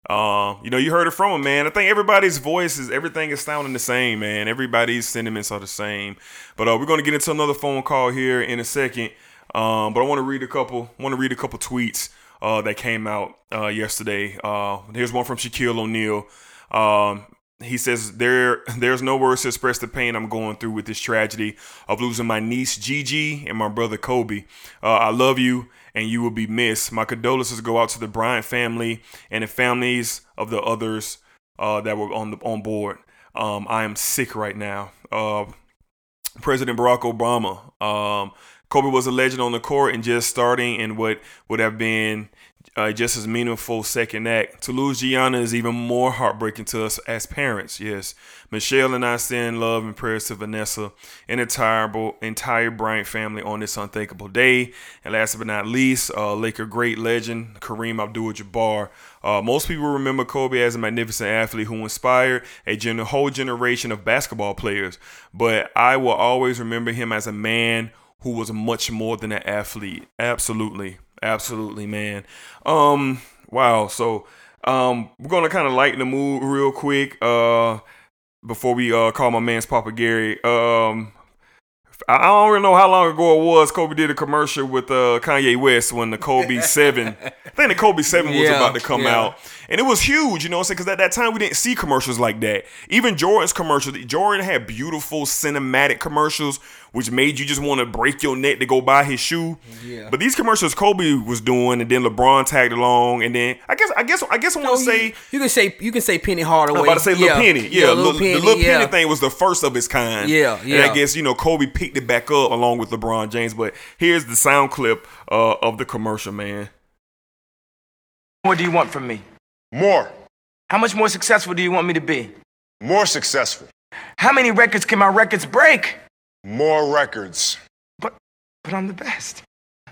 um, you know, you heard it from him, man. I think everybody's voice is everything is sounding the same, man. Everybody's sentiments are the same. But uh, we're gonna get into another phone call here in a second. Um, but I want to read a couple. Want to read a couple tweets uh, that came out uh, yesterday. Uh, here's one from Shaquille O'Neal. Um, he says there there's no words to express the pain I'm going through with this tragedy of losing my niece Gigi and my brother Kobe. Uh, I love you and you will be missed. My condolences go out to the Bryant family and the families of the others uh, that were on the on board. Um, I am sick right now. Uh, President Barack Obama. Um, Kobe was a legend on the court and just starting in what would have been uh, just as meaningful second act. To lose Gianna is even more heartbreaking to us as parents. Yes, Michelle and I send love and prayers to Vanessa and entire entire Bryant family on this unthinkable day. And last but not least, uh, Laker great legend Kareem Abdul-Jabbar. Uh, most people remember Kobe as a magnificent athlete who inspired a gen- whole generation of basketball players. But I will always remember him as a man who was much more than an athlete. Absolutely. Absolutely, man. Um, wow. So um we're gonna kind of lighten the mood real quick. Uh before we uh call my man's Papa Gary. Um I don't really know how long ago it was. Kobe did a commercial with uh, Kanye West when the Kobe Seven, I think the Kobe Seven was Yeah, about to come yeah. out, and it was huge. You know what I'm saying? Because at that time we didn't see commercials like that. Even Jordan's commercials, Jordan had beautiful cinematic commercials, which made you just want to break your neck to go buy his shoe. Yeah. But these commercials Kobe was doing, and then LeBron tagged along, and then I guess I guess I guess I want to say You can say you can say Penny Hardaway. I'm about to say Lil yeah. Penny. Yeah, Lil Lil- Penny, the Lil yeah. Penny thing was the first of its kind. Yeah, yeah. And. I guess, you know, Kobe picked it back up along with LeBron James. But here's the sound clip uh, of the commercial, man. What do you want from me? More. How much more successful do you want me to be? More successful. How many records can my records break? More records. But but I'm the best.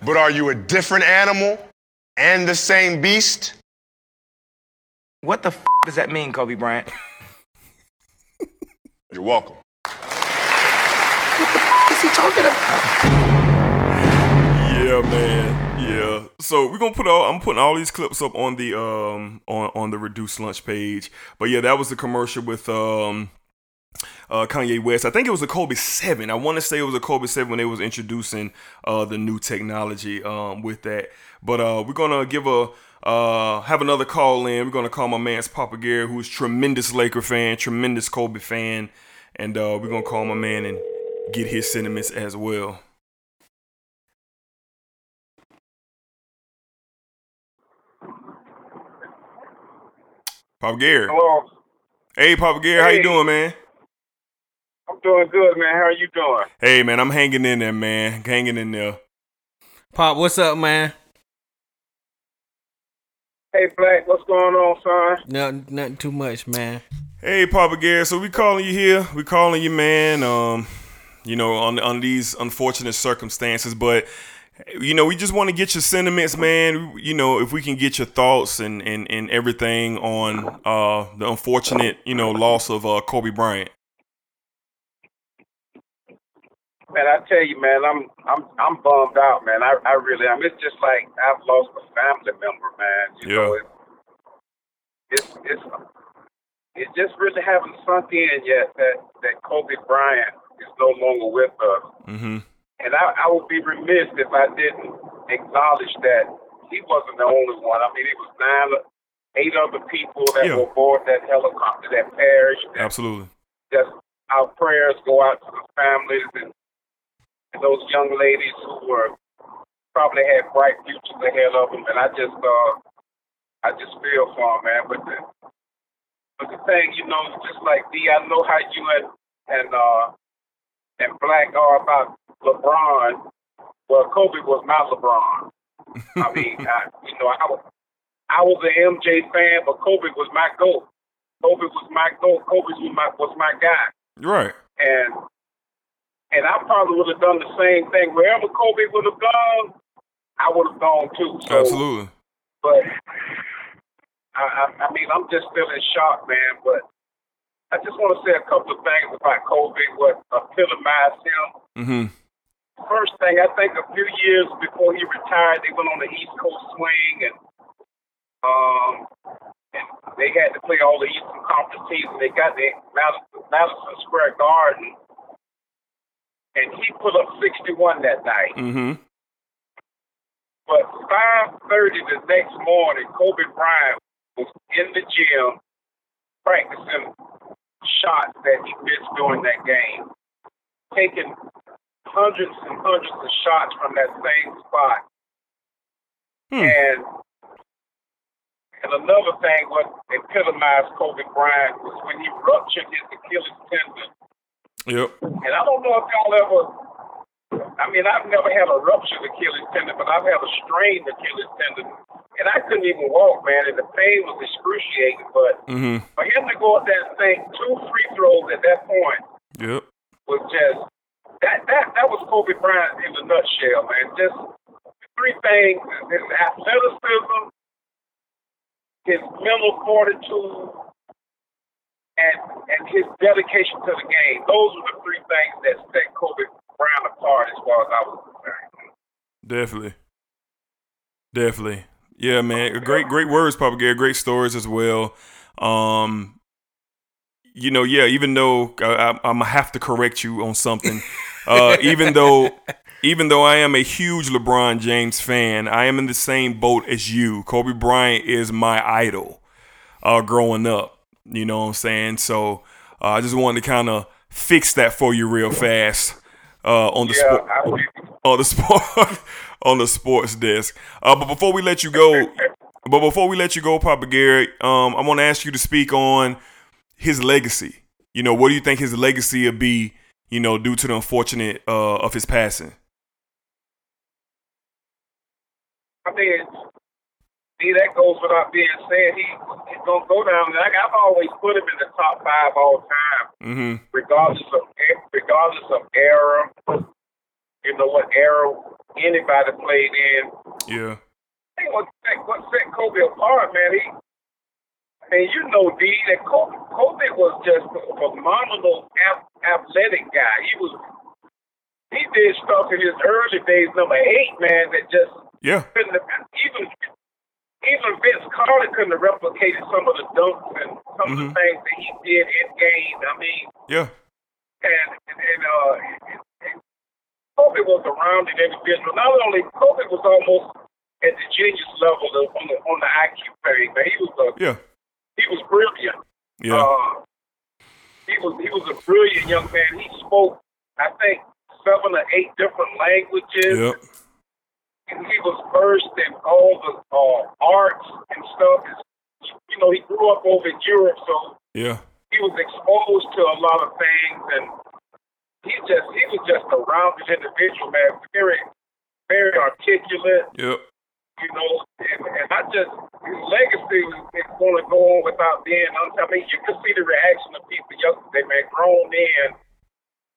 But are you a different animal and the same beast? What the f- does that mean, Kobe Bryant? You're welcome. What the f- is he talking about? Yeah, man. Yeah. So we're gonna put all I'm putting all these clips up on the um on, on the reduced lunch page. But yeah, that was the commercial with um uh, Kanye West. I think it was a Kobe Seven. I want to say it was a Kobe Seven when they was introducing uh, the new technology um, with that. But uh, we're gonna give a uh, have another call in. We're gonna call my man's Papa Gary, who's tremendous Laker fan, tremendous Kobe fan, and uh, we're gonna call my man and get his sentiments as well. Papa Gary. Hello. Hey, Papa Gary, how you doing, man? Doing good, man. How are you doing? Hey, man, I'm hanging in there, man. Hanging in there. Pop, what's up, man? Hey, Black, what's going on, son? Nothing, nothing too much, man. Hey, Papa Gary. So we calling you here. We calling you, man. Um, you know, on on these unfortunate circumstances, but you know, we just want to get your sentiments, man. You know, if we can get your thoughts and and, and everything on uh the unfortunate, you know, loss of uh Kobe Bryant. Man, I tell you, man, I'm I'm I'm bummed out, man. I I really am. It's just like I've lost a family member, man. You Yeah. know, it, it's it's it just really haven't sunk in yet that that Kobe Bryant is no longer with us. Mm-hmm. And I, I would be remiss if I didn't acknowledge that he wasn't the only one. I mean, it was nine, eight other people that Yeah. were aboard that helicopter that perished. Absolutely. Just our prayers go out to the families and, and those young ladies who were probably had bright futures ahead of them. And I just, uh, I just feel for them, man. But the, but the thing, you know, just like D, I know how you and and uh, and Black are about LeBron. Well, Kobe was my LeBron. I mean, I, you know, I was I was an MJ fan, but Kobe was my goat. Kobe was my goat. Kobe was my was my guy, Right. and and I probably would have done the same thing. Wherever Kobe would have gone, I would have gone too. So, Absolutely. But I, I, I mean, I'm just still in shock, man. But I just want to say a couple of things about Kobe, what epitomized him. Mm-hmm. First thing, I think a few years before he retired, they went on the East Coast swing, and um, and they had to play all the Eastern Conference teams. And they got the Madison, Madison Square Garden, and he put up 61 that night. Mm-hmm. But 5:30 the next morning, Kobe Bryant was in the gym practicing shots that he missed during that game, taking hundreds and hundreds of shots from that same spot. And and another thing, what epitomized Kobe Bryant was when he ruptured his Achilles tendon. Yep. And I don't know if y'all ever. I mean, I've never had a ruptured Achilles tendon, but I've had a strained Achilles tendon, and I couldn't even walk, man, and the pain was excruciating. But Mm-hmm. for him to go at that thing, two free throws at that point Yep. was just that that that was Kobe Bryant in a nutshell, man. Just three things: his athleticism, his mental fortitude, and and his dedication to the game. Those were the three things that set Kobe Bryant apart, as far as I was concerned. Definitely. Definitely. Yeah, man. Great, great words, Papa Gary. Great stories as well. Um, you know, yeah. Even though I, I, I'm gonna have to correct you on something, uh, even though, even though I am a huge LeBron James fan, I am in the same boat as you. Kobe Bryant is my idol. Uh, growing up, you know what I'm saying. So uh, I just wanted to kind of fix that for you real fast uh, on the Yeah, sport on the sport on the sports desk. Uh, but before we let you go, but before we let you go, Papa Gary, um, I want to ask you to speak on his legacy. You know, what do you think his legacy will be? You know, due to the unfortunate uh, of his passing. I mean, see, that goes without being said. He he's gonna go down. Like I've always put him in the top five all time. Mm-hmm. regardless of regardless of era, you know what era anybody played in. Yeah. Hey, what set, what set Kobe apart, man? He, I mean, you know, D, that Kobe, Kobe was just a phenomenal athletic guy. He was he did stuff in his early days, number eight, man, that just Yeah. couldn't have, even even Vince Carter couldn't have replicated some of the dunks and some of the Mhm. things that he did in game. I mean, Yeah. and and, and uh, Kobe was a rounded individual. Not only Kobe was almost at the genius level of, on the on the IQ thing, man. He was a Yeah. he was brilliant. Yeah. Uh, he was he was a brilliant young man. He spoke, I think, seven or eight different languages. Yep. And he was versed in all the uh, arts and stuff. You know, he grew up over in Europe, so Yeah. he was exposed to a lot of things and he just he was just a rounded individual, man. Very, very articulate. Yep. You know, and, and I just his legacy is going to go on without being. I mean, you could see the reaction of people yesterday, man. Grown men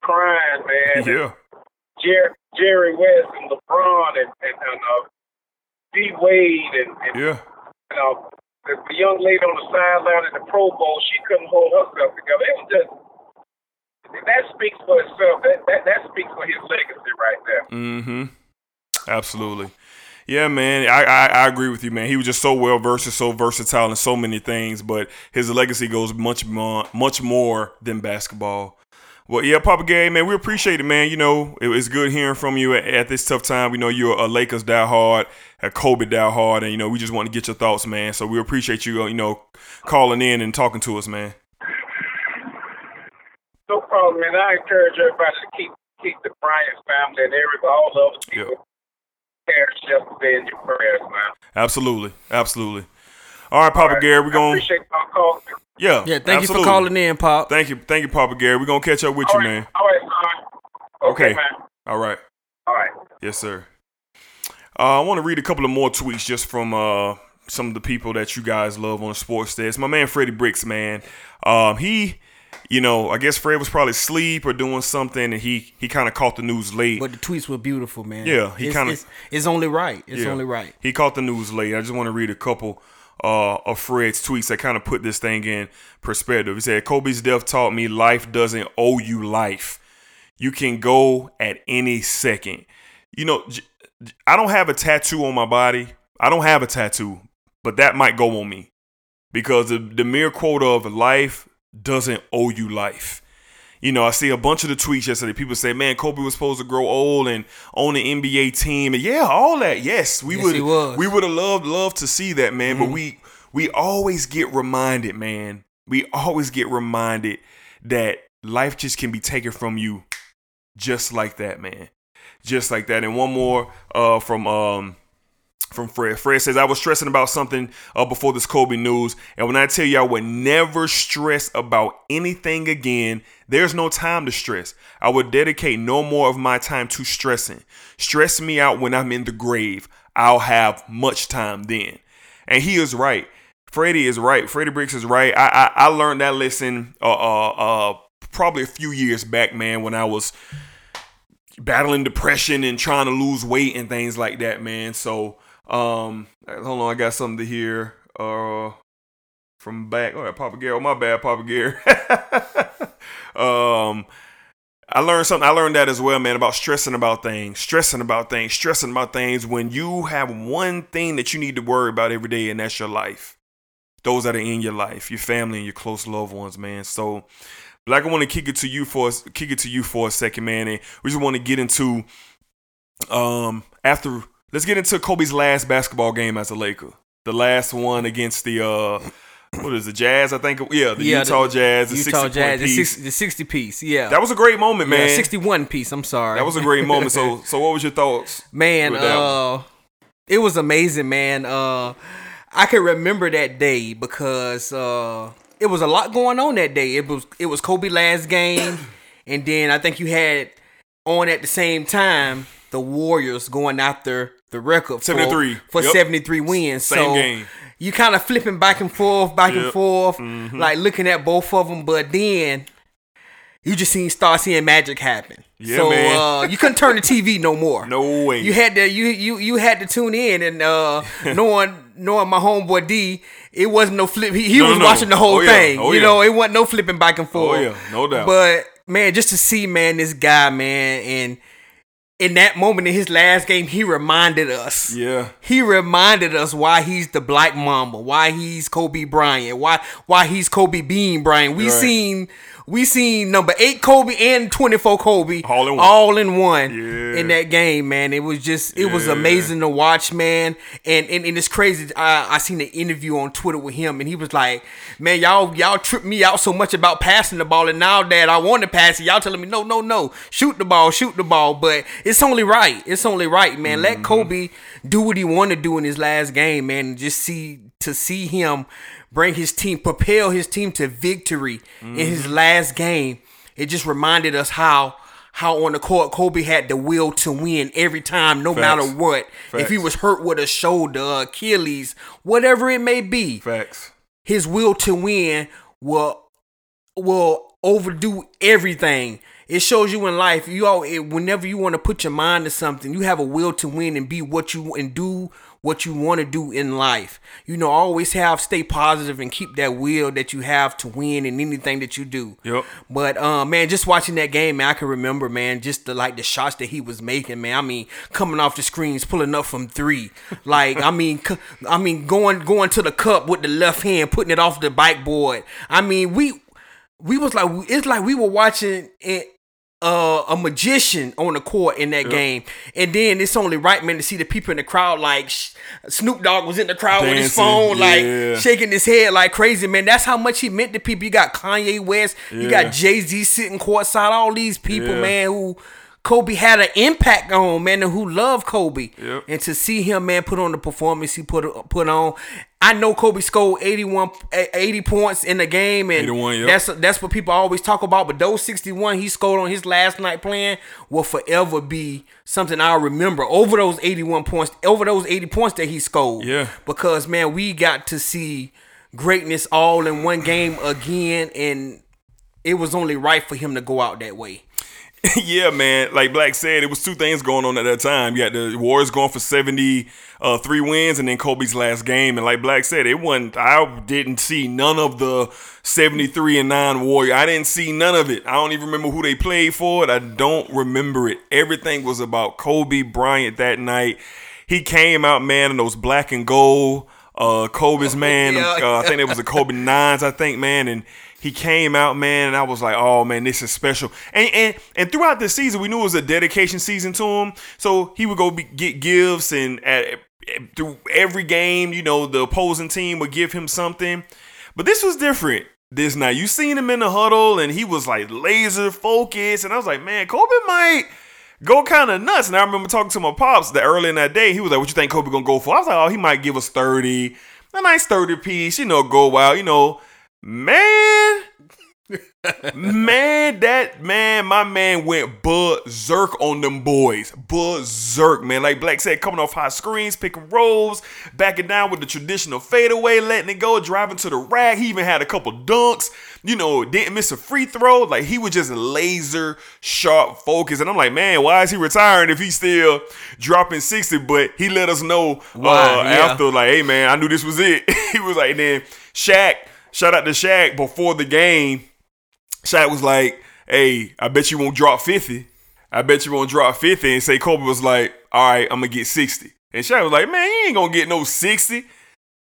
crying, man. Yeah. Jerry, Jerry West and LeBron and and, and uh, D Wade and, and Yeah. you know the, the young lady on the sideline at the Pro Bowl, she couldn't hold herself together. It was just that speaks for itself. That that, that speaks for his legacy right there. Mm-hmm. Absolutely. Yeah, man. I, I, I agree with you, man. He was just so well versed, so versatile in so many things, but his legacy goes much more much more than basketball. Well, yeah, Papa Gary, man, we appreciate it, man. You know, it was good hearing from you at, at this tough time. We know you're a Lakers diehard, a Kobe diehard, and you know we just want to get your thoughts, man. So we appreciate you, uh, you know, calling in and talking to us, man. No problem, man. I encourage everybody to keep keep the Bryant family and everybody, all those people, perish yesterday in your prayers, man. Absolutely, absolutely. All right, Papa Gary, we're I going. appreciate my call. Yeah, Yeah, thank you for calling in, Pop. Thank you, thank you, Papa Gary. We're gonna catch up with you, man. All right, son. Okay. man. All right. All right. Yes, sir. Uh, I want to read a couple of more tweets just from uh, some of the people that you guys love on the sports desk. My man Freddie Bricks, man. Um, he, you know, I guess Fred was probably asleep or doing something, and he he kind of caught the news late. But the tweets were beautiful, man. Yeah, he kinda- it's, it's only right. It's Yeah. only right. He caught the news late. I just want to read a couple uh, of Fred's tweets that kind of put this thing in perspective. He said, Kobe's death taught me life doesn't owe you life. You can go at any second. You know, I don't have a tattoo on my body. I don't have a tattoo, but that might go on me because the, the mere quote of life doesn't owe you life. You know, I see a bunch of the tweets yesterday. People say, "Man, Kobe was supposed to grow old and own the NBA team." And yeah, all that. Yes, we Yes, would. We would have loved loved to see that, man. But Mhm. we we always get reminded, man. We always get reminded that life just can be taken from you, just like that, man. Just like that. And one more uh, from um from Fred. Fred says, I was stressing about something uh, before this Kobe news. And when I tell you I would never stress about anything again, there's no time to stress. I would dedicate no more of my time to stressing. Stress me out when I'm in the grave. I'll have much time then. And he is right. Freddie is right. Freddie Bricks is right. I I, I learned that lesson uh, uh, uh, probably a few years back, man, when I was battling depression and trying to lose weight and things like that, man. So, um, hold on, I got something to hear. Uh, from back. Oh, Papa Gary. Oh, my bad, Papa Gary. um, I learned something. I learned that as well, man, about stressing about things, stressing about things, stressing about things. When you have one thing that you need to worry about every day, and that's your life. Those that are in your life, your family, and your close loved ones, man. So, Black, I want to kick it to you for kick it to you for a second, man, and we just want to get into um after let's get into Kobe's last basketball game as a Laker, the last one against the uh what is the Jazz? I think yeah, the Yeah, Utah the Jazz, the Utah 60 Jazz, the, piece. six, the 60 piece. Yeah. That was a great moment, Yeah, man. 61 piece. I'm sorry. That was a great moment. So so what was your thoughts? Man, one? uh it was amazing, man. Uh I can remember that day because uh it was a lot going on that day. It was it was Kobe last game and then I think you had on at the same time the Warriors going after the record for, 73. for Yep. 73 wins. Same so game. you kind of flipping back and forth, back and Yep. forth, Mhm. like looking at both of them, but then you just seen start seeing magic happen. Yeah, so man. uh you couldn't turn the TV no more. No way. You had to you you you had to tune in and uh knowing knowing my homeboy D, it wasn't no flip. He, he No, was no. watching the whole Oh, yeah. thing. Oh, you yeah. know, it wasn't no flipping back and forth. Oh yeah, no doubt. But man, just to see man this guy man and in that moment in his last game, he reminded us. yeah. He reminded us why he's the Black Mamba, why he's Kobe Bryant, why why he's Kobe Bean Bryant. We Right. seen we seen number eight Kobe and twenty four Kobe All in one. all in one Yeah. in that game, man. It was just it was amazing to watch, man. And and, and it's crazy. I I seen an interview on Twitter with him, and he was like, "Man, y'all y'all tripped me out so much about passing the ball, and now that I want to pass it, y'all telling me no, no, no, shoot the ball, shoot the ball." But it's only right. It's only right, man. Mm-hmm. Let Kobe do what he want to do in his last game, man. And just see to see him bring his team, propel his team to victory in his Mm-hmm. last game. It just reminded us how how on the court Kobe had the will to win every time, no Facts. matter what. If he was hurt with a shoulder, Achilles, whatever it may be, Facts. his will to win will will overdo everything. It shows you in life, you all it, whenever you want to put your mind to something, you have a will to win and be what you and do what you want to do in life. You know, always have stay positive and keep that will that you have to win in anything that you do. Yep. But um, man, just watching that game, man, I can remember, man, just the like the shots that he was making, man. I mean, coming off the screens, pulling up from three, like I mean, c- I mean, going going to the cup with the left hand, putting it off the bike board. I mean, we we was like, it's like we were watching it. Uh, a magician on the court in that Yep. game, and then it's only right, man, to see the people in the crowd. Like sh- Snoop Dogg was in the crowd with his Dancing, phone, like shaking his head like crazy, man. That's how much he meant to people. You got Kanye West, you got Jay Z sitting courtside. All these people, Yeah. man, who Kobe had an impact on, man, and who love Kobe. Yep. And to see him, man, put on the performance he put put on. I know Kobe scored 81, eh, 80 points in the game, and yep. that's that's what people always talk about. But those 61 he scored on his last night playing will forever be something I'll remember over those 81 points, over those 80 points that he scored. Yeah. Because man, we got to see greatness all in one game again, and it was only right for him to go out that way. yeah, man. Like Black said, it was two things going on at that time. You had the Warriors going for 73 uh, wins and then Kobe's last game. And like Black said, it wasn't, I didn't see none of the 73 and 9 Warrior. I didn't see none of it. I don't even remember who they played for. It. I don't remember it. Everything was about Kobe Bryant that night. He came out, man, in those black and gold. Uh, Kobe's man, Yeah. uh, I think it was the Kobe nines, I think, man, and he came out, man, and I was like, oh man, this is special. And and and throughout the season, we knew it was a dedication season to him, so he would go be, get gifts, and at, through every game, you know, the opposing team would give him something. But this was different this night. You seen him in the huddle, and he was like laser focused, and I was like, man, Kobe might go kind of nuts. And I remember talking to my pops that early in that day. He was like, "What you think Kobe gonna go for?" I was like, "Oh, he might give us thirty, a nice thirty piece, you know, go out, you know." Man, man, that man, my man went berserk on them boys, berserk, man. Like Black said, coming off high screens, picking rolls, backing down with the traditional fadeaway, letting it go, driving to the rack. He even had a couple dunks. You know, didn't miss a free throw. Like he was just laser sharp focus. And I'm like, man, why is he retiring if he's still dropping 60? But he let us know uh, yeah. after, like, hey man, I knew this was it. he was like, then Shaq, shout out to Shaq before the game. Shaq was like, hey, I bet you won't drop 50. I bet you won't drop 50. And say Kobe was like, all right, I'm gonna get 60. And Shaq was like, man, you ain't gonna get no 60.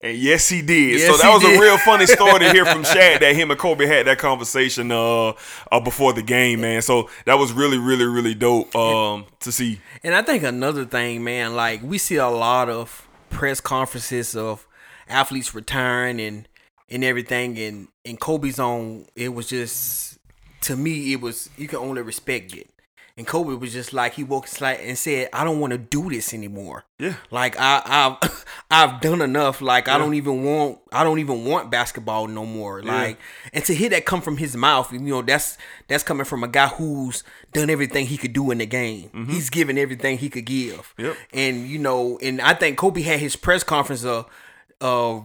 And yes, he did. Yes, so that was did. a real funny story to hear from Shaq that him and Kobe had that conversation uh, uh before the game, man. So that was really, really, really dope um to see. And I think another thing, man, like we see a lot of press conferences of athletes retiring and and everything, and and Kobe's on. It was just to me, it was you can only respect it. And Kobe was just like he woke his and said, "I don't want to do this anymore. Yeah. Like I, I've I've done enough. Like I don't even want I don't even want basketball no more. Yeah. Like and to hear that come from his mouth, you know, that's that's coming from a guy who's done everything he could do in the game. He's given everything he could give. Yep. And you know, and I think Kobe had his press conference of uh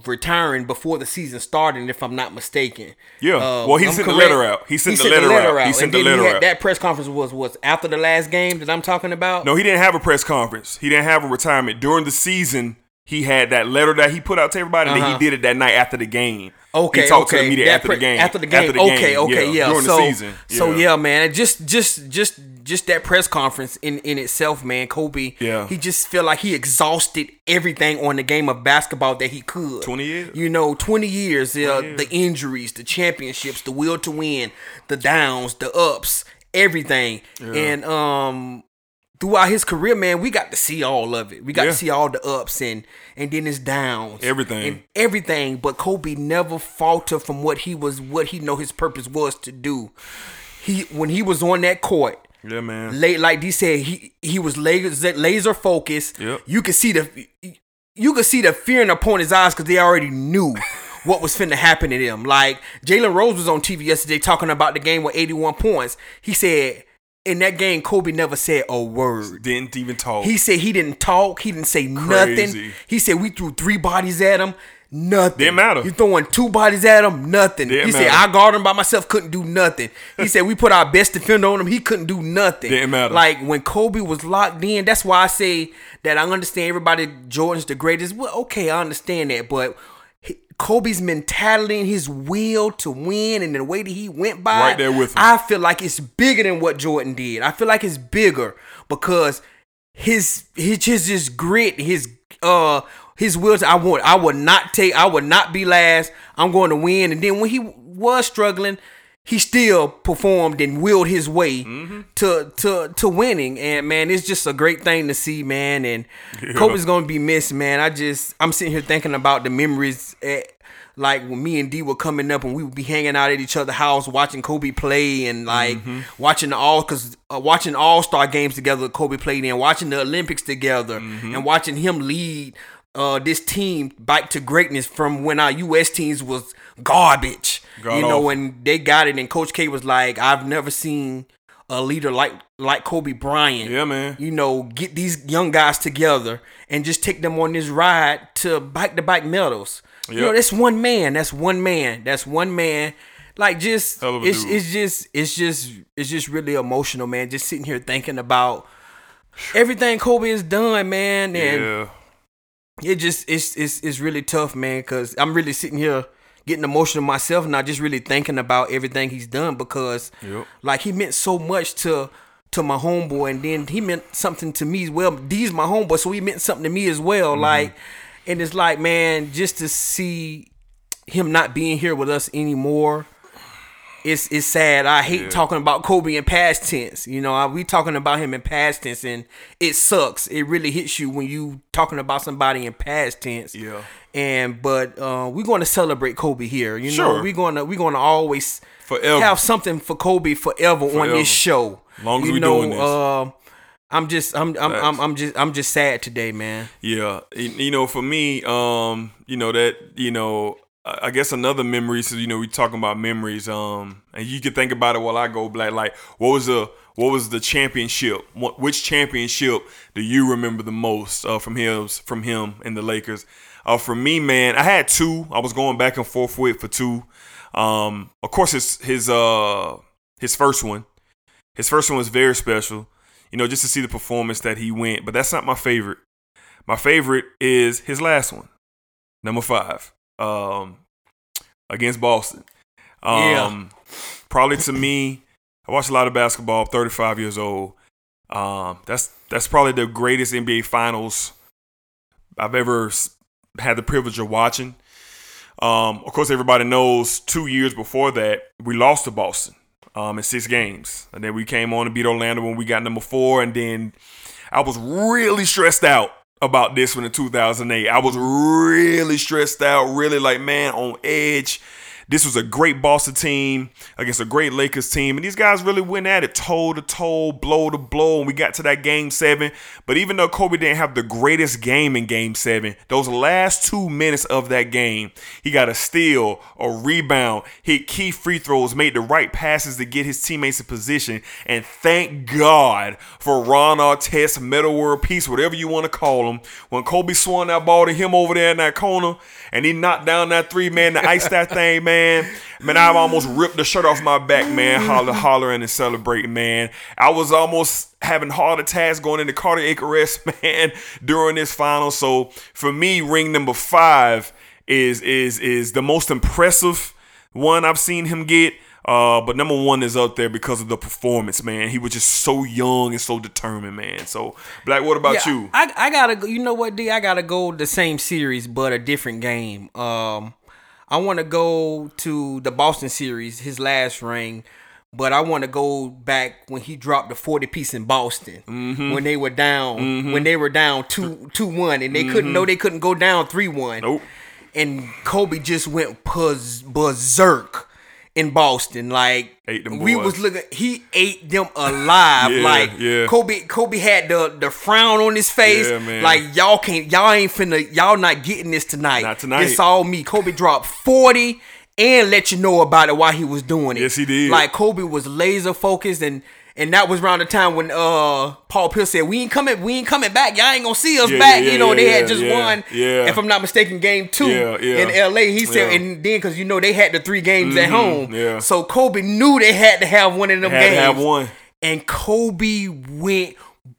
retiring before the season started, if I'm not mistaken. Yeah. Uh, Well, he I'm sent the letter out. He sent the letter out. He sent and the letter had- out. That press conference was was after the last game that I'm talking about. No, he didn't have a press conference. He didn't have a retirement during the season. He had that letter that he put out to everybody, and Uh-huh. he did it that night after the game. Okay, he talked okay. to the media That after pre- the game. After the game. okay, okay, yeah. During so, the season. So yeah, man. Just just just just that press conference in in itself, man. Kobe. Yeah. He just felt like he exhausted everything on the game of basketball that he could. 20 years? You know, twenty years. Uh, the injuries, the championships, the will to win, the downs, the ups, everything, Yeah. and um. Throughout his career, man, we got to see all of it. We got Yeah. to see all the ups and and then his downs, Everything. and everything. But Kobe never faltered from what he was, what he know his purpose was to do. He when he was on that court, Yeah, man. late like D said, he he was laser laser focused. Yep. You could see the you could see the fear in the opponent's eyes because they already knew what was finna happen to them. Like Jalen Rose was on TV yesterday talking about the game with 81 points. He said in that game, Kobe never said a word. Didn't even talk. He said he didn't talk. He didn't say nothing. He said we threw three bodies at him. Nothing. Didn't matter. You throwing two bodies at him. Nothing. Didn't he said. I guarded him by myself. Couldn't do nothing. He said we put our best defender on him. He couldn't do nothing. Didn't matter. Like when Kobe was locked in. That's why I say that I understand everybody. Jordan's the greatest. Well, okay, I understand that, but. Kobe's mentality and his will to win and the way that he went by Right there with him. I feel like it's bigger than what Jordan did. I feel like it's bigger because his his his, his grit, his uh his will. To, I want. I would not take. I would not be last. I'm going to win. And then when he was struggling, he still performed and willed his way Mm-hmm. to to to winning. And man, it's just a great thing to see, man. And Yeah. Kobe's gonna be missed, man. I just I'm sitting here thinking about the memories. At, like when me and D were coming up and we would be hanging out at each other's house watching Kobe play and like Mm-hmm. watching the all because uh, watching all star games together that Kobe played in, watching the Olympics together, Mm-hmm. and watching him lead uh, this team back to greatness from when our U.S. teams was garbage. God you know awful. when they got it and Coach K was like, "I've never seen a leader like like Kobe Bryant." Yeah, man. You know, get these young guys together and just take them on this ride to back to back medals. You know, that's one man. That's one man. That's one man. Like just Hell of a it's dude. it's just it's just it's just really emotional, man. Just sitting here thinking about everything Kobe has done, man, and yeah. It just it's it's it's really tough, man. Cause I'm really sitting here getting emotional myself, and I just really thinking about everything he's done because Yep. like he meant so much to to my homeboy, and then he meant something to me as well. D's my homeboy, so he meant something to me as well. Mm-hmm. Like, and it's like, man, just to see him not being here with us anymore. It's it's sad. I hate Yeah. talking about Kobe in past tense. You know, we talking about him in past tense, and it sucks. It really hits you when you talking about somebody in past tense. Yeah. And but uh, we're going to celebrate Kobe here. You know, Sure. we're gonna we're gonna always Forever. have something for Kobe forever, on this show. Long as you we know, doing this. Uh, I'm just I'm I'm, I'm I'm just I'm just sad today, man. Yeah, you know, for me, um, you know that, you know, I guess another memory. So you know, we talking about memories, um, and you can think about it while I go black. Like, what was the what was the championship? What, which championship do you remember the most uh, from him from him and the Lakers? Uh, for me, man, I had two. I was going back and forth with for two. Um, of course, his his uh his first one, his first one was very special. You know, just to see the performance that he went. But that's not my favorite. My favorite is his last one, number five, um, against Boston. Um, Yeah. Probably to me, I watch a lot of basketball. I'm 35 years old. Um, that's that's probably the greatest NBA Finals I've ever had the privilege of watching. Um, of course, everybody knows two years before that we lost to Boston um, in six games, and then we came on to beat Orlando when we got number four, and then I was really stressed out about this one in 2008. I was really stressed out, really like man on edge. This was a great Boston team against a great Lakers team, and these guys really went at it toe to toe, blow to blow. And we got to that game seven. But even though Kobe didn't have the greatest game in game seven, those last two minutes of that game, he got a steal, a rebound, hit key free throws, made the right passes to get his teammates in position. And thank God for Ron Artest, Metta World Peace, whatever you want to call him. When Kobe swung that ball to him over there in that corner and he knocked down that three, man, to ice that thing, man. Man, Man, I've almost ripped the shirt off my back, man, holler, hollering and celebrating, man. I was almost having heart attacks going into cardiac arrest, man, during this final. So for me, ring number five is is is the most impressive one I've seen him get. Uh, but number one is up there because of the performance, man. He was just so young and so determined, man. So, Black, what about Yeah, you? I I gotta. You know what, D? I gotta go the same series, but a different game. Um, I want to go to the Boston series, his last ring, but I want to go back when he dropped the forty piece in Boston Mm-hmm. when they were down when they were down two two one and they couldn't know they couldn't go down three one. Nope. And Kobe just went puz- berserk in Boston. Like we was looking, he ate them alive. Yeah, like yeah. Kobe, Kobe had the the frown on his face. Yeah. Like y'all can't, y'all ain't finna, y'all not getting this tonight. Not tonight. It's all me. Kobe dropped forty and let you know about it while he was doing it. Yes, he did. Like Kobe was laser focused and And that was around the time when uh Paul Pierce said, "We ain't coming, we ain't coming back. Y'all ain't gonna see us Yeah, back." yeah, you know, yeah, they had just won, yeah. if I'm not mistaken, game two in L.A. He said, and then because you know they had the three games at Mhm, home, yeah. so Kobe knew they had to have one of them Had to games. have one. and Kobe went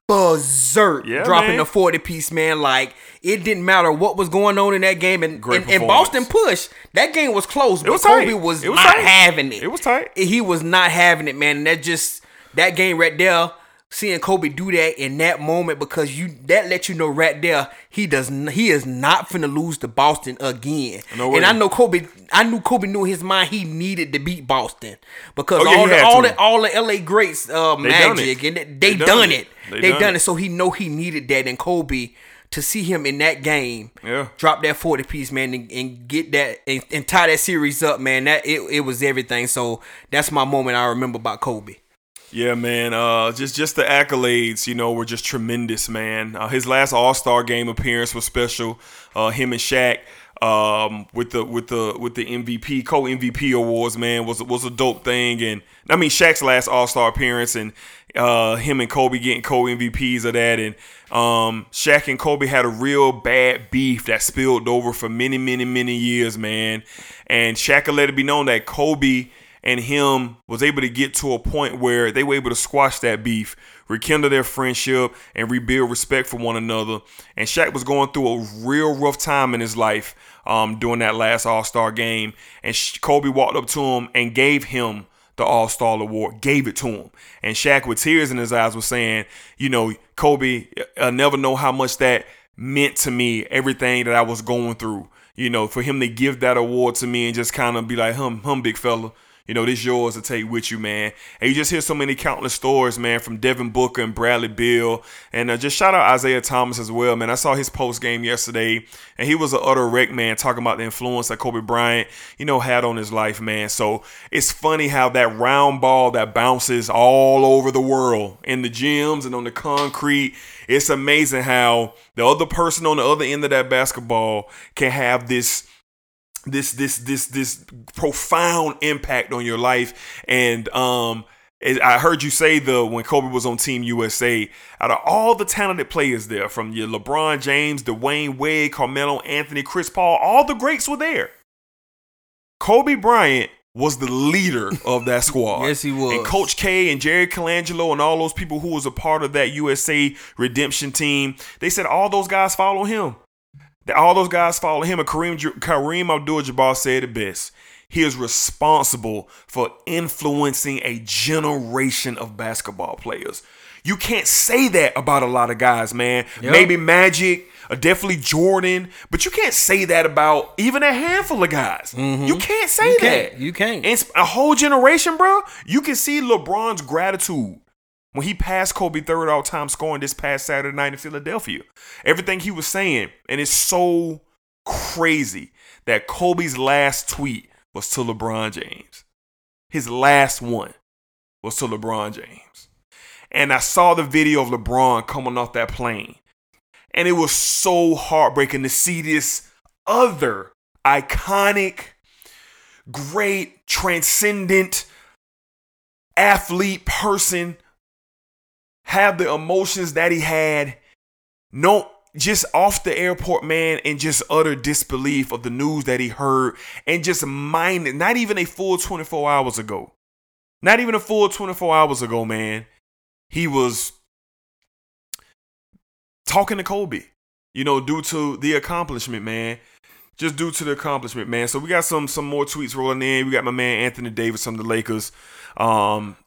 berserk, dropping man. the 40 piece, man. Like it didn't matter what was going on in that game, and and, and. Boston pushed. That game was close, but was Kobe tight. was It was not tight. having it. It was tight. He was not having it, man. And that just that game right there. Seeing Kobe do that in that moment because you that let you know right there he does he is not finna lose to Boston again. No and I know Kobe I knew Kobe knew his mind he needed to beat Boston because Oh, yeah, all the all the all the LA greats uh, They done magic it. and they, They done, done it. it. They They, done done, it. it. So he know he needed that and Kobe to see him in that game. Yeah. Drop that 40 piece, man, and, and get that and, and tie that series up, man. That it, it was everything. So that's my moment I remember about Kobe. Yeah, man. Uh, just just the accolades, you know, were just tremendous, man. Uh, his last All Star game appearance was special. Uh, him and Shaq um, with the with the with the MVP co MVP awards, man, was was a dope thing. And I mean, Shaq's last All Star appearance and uh, him and Kobe getting co MVPs of that. And um, Shaq and Kobe had a real bad beef that spilled over for many, many, many years, man. And Shaq let it be known that Kobe and him was able to get to a point where they were able to squash that beef, rekindle their friendship, and rebuild respect for one another. And Shaq was going through a real rough time in his life um, during that last All Star game. And Kobe walked up to him and gave him the All Star award, gave it to him. And Shaq, with tears in his eyes, was saying, You know, Kobe, I'll never know how much that meant to me, everything that I was going through. You know, for him to give that award to me and just kind of be like, hum, hum, big fella. You know, this yours to take with you, man. And you just hear so many countless stories, man, from Devin Booker and Bradley Beal. And uh, just shout out Isaiah Thomas as well, man. I saw his post game yesterday, and he was an utter wreck, man, talking about the influence that Kobe Bryant, you know, had on his life, man. So it's funny how that round ball that bounces all over the world in the gyms and on the concrete. It's amazing how the other person on the other end of that basketball can have this this this this this profound impact on your life and um I heard you say the when Kobe was on Team USA, out of all the talented players there, from your LeBron James, Dwyane Wade, Carmelo Anthony, Chris Paul, all the greats were there. Kobe Bryant was the leader of that squad. Yes, he was. And Coach K and Jerry Colangelo and all those people who was a part of that USA redemption team, they said all those guys follow him. That all those guys follow him. And Kareem, Kareem Abdul-Jabbar said it best. He is responsible for influencing a generation of basketball players. You can't say that about a lot of guys, man. Yep. Maybe Magic, or definitely Jordan, but you can't say that about even a handful of guys. Mm-hmm. You can't say You that. can't. You can't. And a whole generation, bro. You can see LeBron's gratitude when he passed Kobe third all time scoring this past Saturday night in Philadelphia. Everything he was saying, and it's so crazy that Kobe's last tweet was to LeBron James. His last one was to LeBron James. And I saw the video of LeBron coming off that plane. And it was so heartbreaking to see this other iconic, great, transcendent athlete person have the emotions that he had. No, just off the airport, man, and just utter disbelief of the news that he heard, and just mind it. Not even a full 24 hours ago. Not even a full 24 hours ago, man. He was talking to Kobe, you know, due to the accomplishment, man. Just due to the accomplishment, man. So we got some some more tweets rolling in. We got my man Anthony Davis from the Lakers. Um,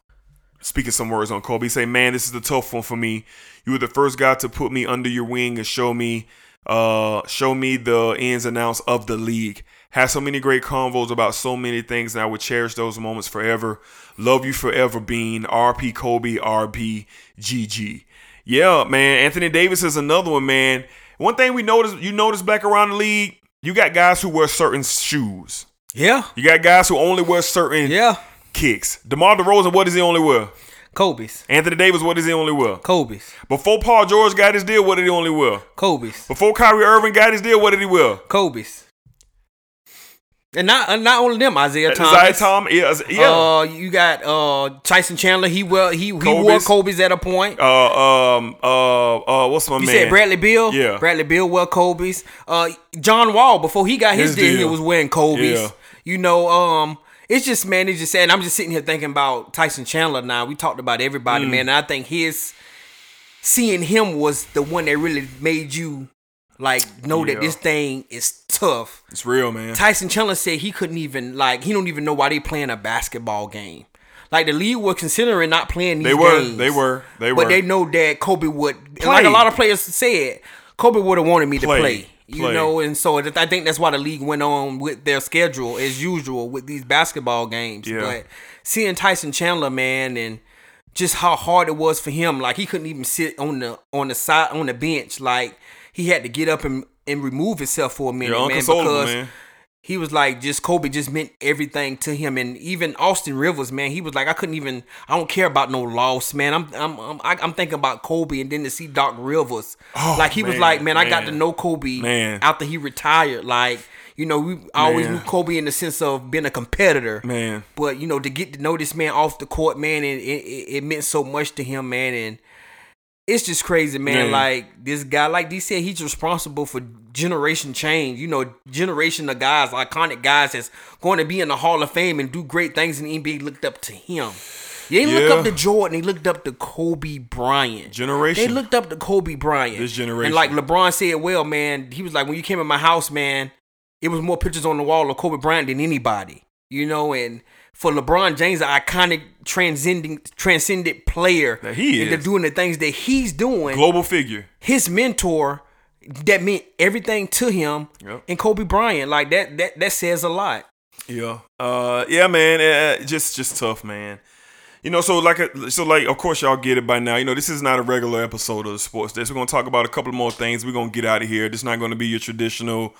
speaking some words on Kobe. Say, man, this is a tough one for me. You were the first guy to put me under your wing and show me, uh, show me the ins and outs of the league. Had so many great convos about so many things, and I would cherish those moments forever. Love you forever, Bean. RP Kobe, RP GG. Yeah, man. Anthony Davis is another one, man. One thing we notice, you notice back around the league, you got guys who wear certain shoes. Yeah. You got guys who only wear certain yeah. Kicks. DeMar DeRozan, what does he only wear? Kobe's. Anthony Davis, what does he only wear? Kobe's. Before Paul George got his deal, what did he only wear? Kobe's. Before Kyrie Irving got his deal, what did he wear? Kobe's. And not uh, not only them, Isaiah Thomas. Isaiah Tom- yeah, yeah. Uh, you got uh Tyson Chandler. He well he he wore Kobe's. Kobe's at a point. Uh, um, uh, uh, what's my You man? said Bradley Beal. Yeah. Bradley Beal wore Kobe's. Uh, John Wall before he got his, His deal, he was wearing Kobe's. Yeah. You know, um, it's just man, it's just saying. I'm just sitting here thinking about Tyson Chandler. Now we talked about everybody, Mm. man. And I think his seeing him was the one that really made you like know Yeah. that this thing is tough. It's real, man. Tyson Chandler said he couldn't even like he don't even know why they playing a basketball game. Like the league were considering not playing these They were, games. they were, they were, But they know that Kobe would Play. like a lot of players said, Kobe would have wanted me to Play. You Play. know, and so I think that's why the league went on with their schedule as usual with these basketball games. Yeah. But seeing Tyson Chandler, man, and just how hard it was for him, like he couldn't even sit on the on the side on the bench, like he had to get up and, and remove himself for a minute, man, because man. He was like just Kobe just meant everything to him, and even Austin Rivers, man, he was like I couldn't even I don't care about no loss, man. I'm I'm I'm, I- I'm thinking about Kobe, and then to see Doc Rivers, Oh, like he was like, man, I got to know Kobe man. after he retired, like. You know, we I always Man. knew Kobe in the sense of being a competitor, Man. But you know, to get to know this man off the court, man, and it, it, it meant so much to him, man. And it's just crazy, man. Like this guy, like D said, he's responsible for generation change. You know, generation of guys, iconic guys, that's going to be in the Hall of Fame and do great things in the NBA. Looked up to him. They didn't look up to Jordan. They looked up to Kobe Bryant. Generation. They looked up to Kobe Bryant. This generation. And like LeBron said, well, man, he was like, when you came in my house, man, it was more pictures on the wall of Kobe Bryant than anybody. You know, and for LeBron James, an iconic transcending transcendent player That he and to doing the things that he's doing. Global figure. His mentor that meant everything to him Yep. and Kobe Bryant. Like that that that says a lot. Yeah. Uh yeah, man. Uh, just just tough, man. You know, so like uh, so like of course y'all get it by now. You know, this is not a regular episode of the Sports Desk. We're gonna talk about a couple more things. We're gonna get out of here. This is not gonna be your traditional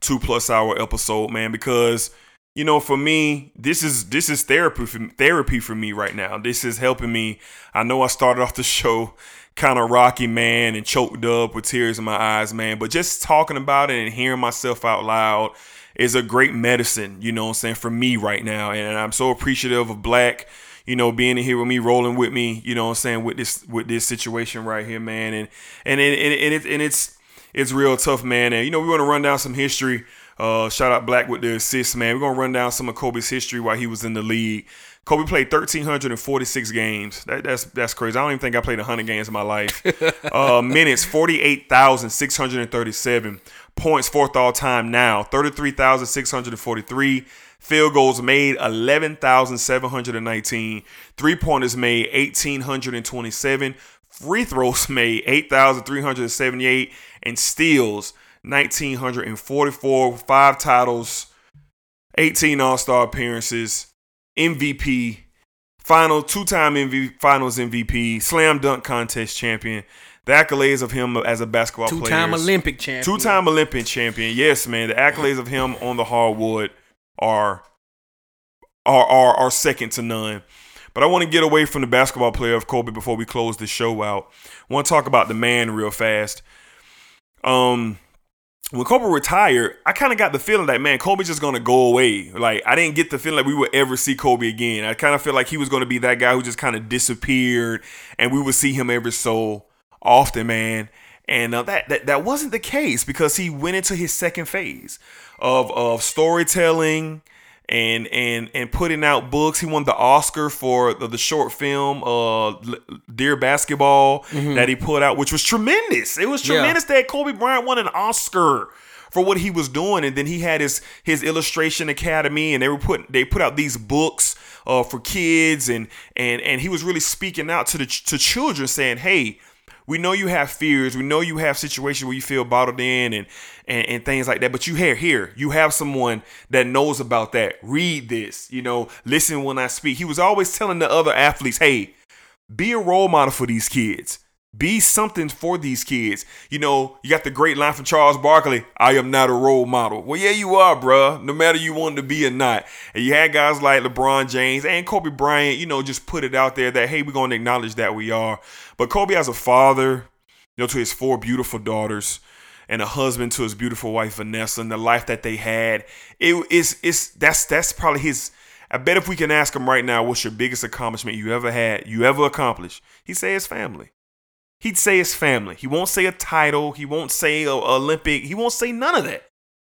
two plus hour episode, man, because you know, for me, this is this is therapy for therapy for me right now. This is helping me. I know I started off the show kind of rocky, man, and choked up with tears in my eyes, man. But just talking about it and hearing myself out loud is a great medicine, you know what I'm saying, for me right now. And I'm so appreciative of Black, you know, being in here with me, rolling with me, you know what I'm saying, with this with this situation right here, man. And and and, and, and, it, and it's it's real tough, man. And you know, we want to run down some history. Uh, shout out Black with the assist, man. We're gonna run down some of Kobe's history while he was in the league. Kobe played 1,346 games. That, that's that's crazy. I don't even think I played 100 games in my life. uh, minutes 48,637. Points fourth all time now 33,643. Field goals made 11,719. Three pointers made 1,827. Free throws made 8,378. And steals 1,944. Five titles, 18 All Star appearances, MVP, final two time MV, Finals MVP, Slam Dunk Contest champion. The accolades of him as a basketball player, Two-time Olympic champion. two time Olympic champion. Yes, man. The accolades of him on the hardwood are are are, are second to none. But I want to get away from the basketball player of Kobe before we close the show out. I want to talk about the man real fast. Um, when Kobe retired, I kind of got the feeling that man, Kobe's just gonna go away. Like I didn't get the feeling like we would ever see Kobe again. I kind of feel like he was gonna be that guy who just kind of disappeared, and we would see him every so often, man. And uh, that, that that wasn't the case because he went into his second phase of of storytelling and and and putting out books. He won the Oscar for the, the short film uh Dear Basketball Mhm. that he put out, which was tremendous. It was Yeah. tremendous that Kobe Bryant won an Oscar for what he was doing, and then he had his his illustration academy, and they were put they put out these books uh for kids, and and and he was really speaking out to the to children, saying, "Hey." We know you have fears. We know you have situations where you feel bottled in and, and and things like that. But you here, here, you have someone that knows about that. Read this, you know, listen when I speak. He was always telling the other athletes, hey, be a role model for these kids. Be something for these kids. You know, you got the great line from Charles Barkley, I am not a role model. Well, yeah, you are, bruh, no matter you want to be or not. And you had guys like LeBron James and Kobe Bryant, you know, just put it out there that, hey, we're going to acknowledge that we are. But Kobe as a father, you know, to his four beautiful daughters, and a husband to his beautiful wife Vanessa and the life that they had. It is it's that's that's probably his. I bet if we can ask him right now, what's your biggest accomplishment you ever had, you ever accomplished? He'd say his family. He'd say his family. He won't say a title. He won't say a Olympic. He won't say none of that.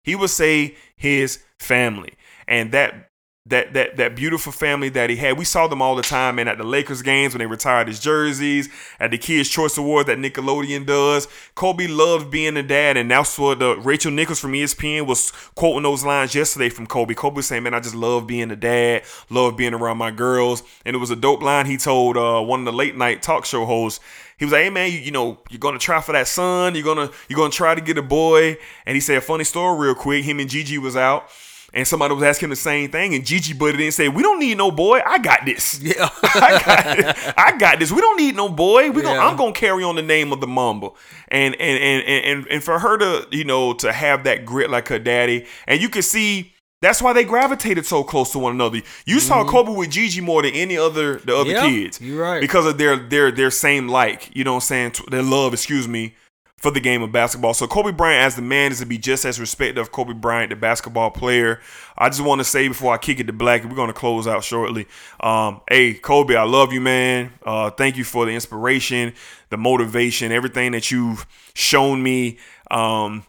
He would say his family. And that that that that beautiful family that he had. We saw them all the time, and at the Lakers games when they retired his jerseys, at the Kids Choice Awards that Nickelodeon does. Kobe loved being a dad, and that's what the Rachel Nichols from ESPN was quoting those lines yesterday from Kobe. Kobe was saying, "Man, I just love being a dad, love being around my girls," and it was a dope line he told uh, one of the late night talk show hosts. He was like, "Hey man, you, you know you're gonna try for that son. You're gonna you're gonna try to get a boy." And he said a funny story real quick. Him and Gigi was out and somebody was asking the same thing, and Gigi butted in and said, "We don't need no boy. I got this. Yeah, I got it. I got this. We don't need no boy. We gonna, Yeah. I'm gonna carry on the name of the Mamba." And and and and and for her to you know to have that grit like her daddy, and you can see. That's why they gravitated so close to one another. You saw Kobe with Gigi more than any other the other Mm-hmm. Yeah, kids. you're right. Because of their their their same like, you know what I'm saying, their love, excuse me, for the game of basketball. So Kobe Bryant as the man is to be just as respected of Kobe Bryant, the basketball player. I just want to say before I kick it to Black, we're gonna close out shortly. Um, hey Kobe, I love you, man. Uh, thank you for the inspiration, the motivation, everything that you've shown me. Um,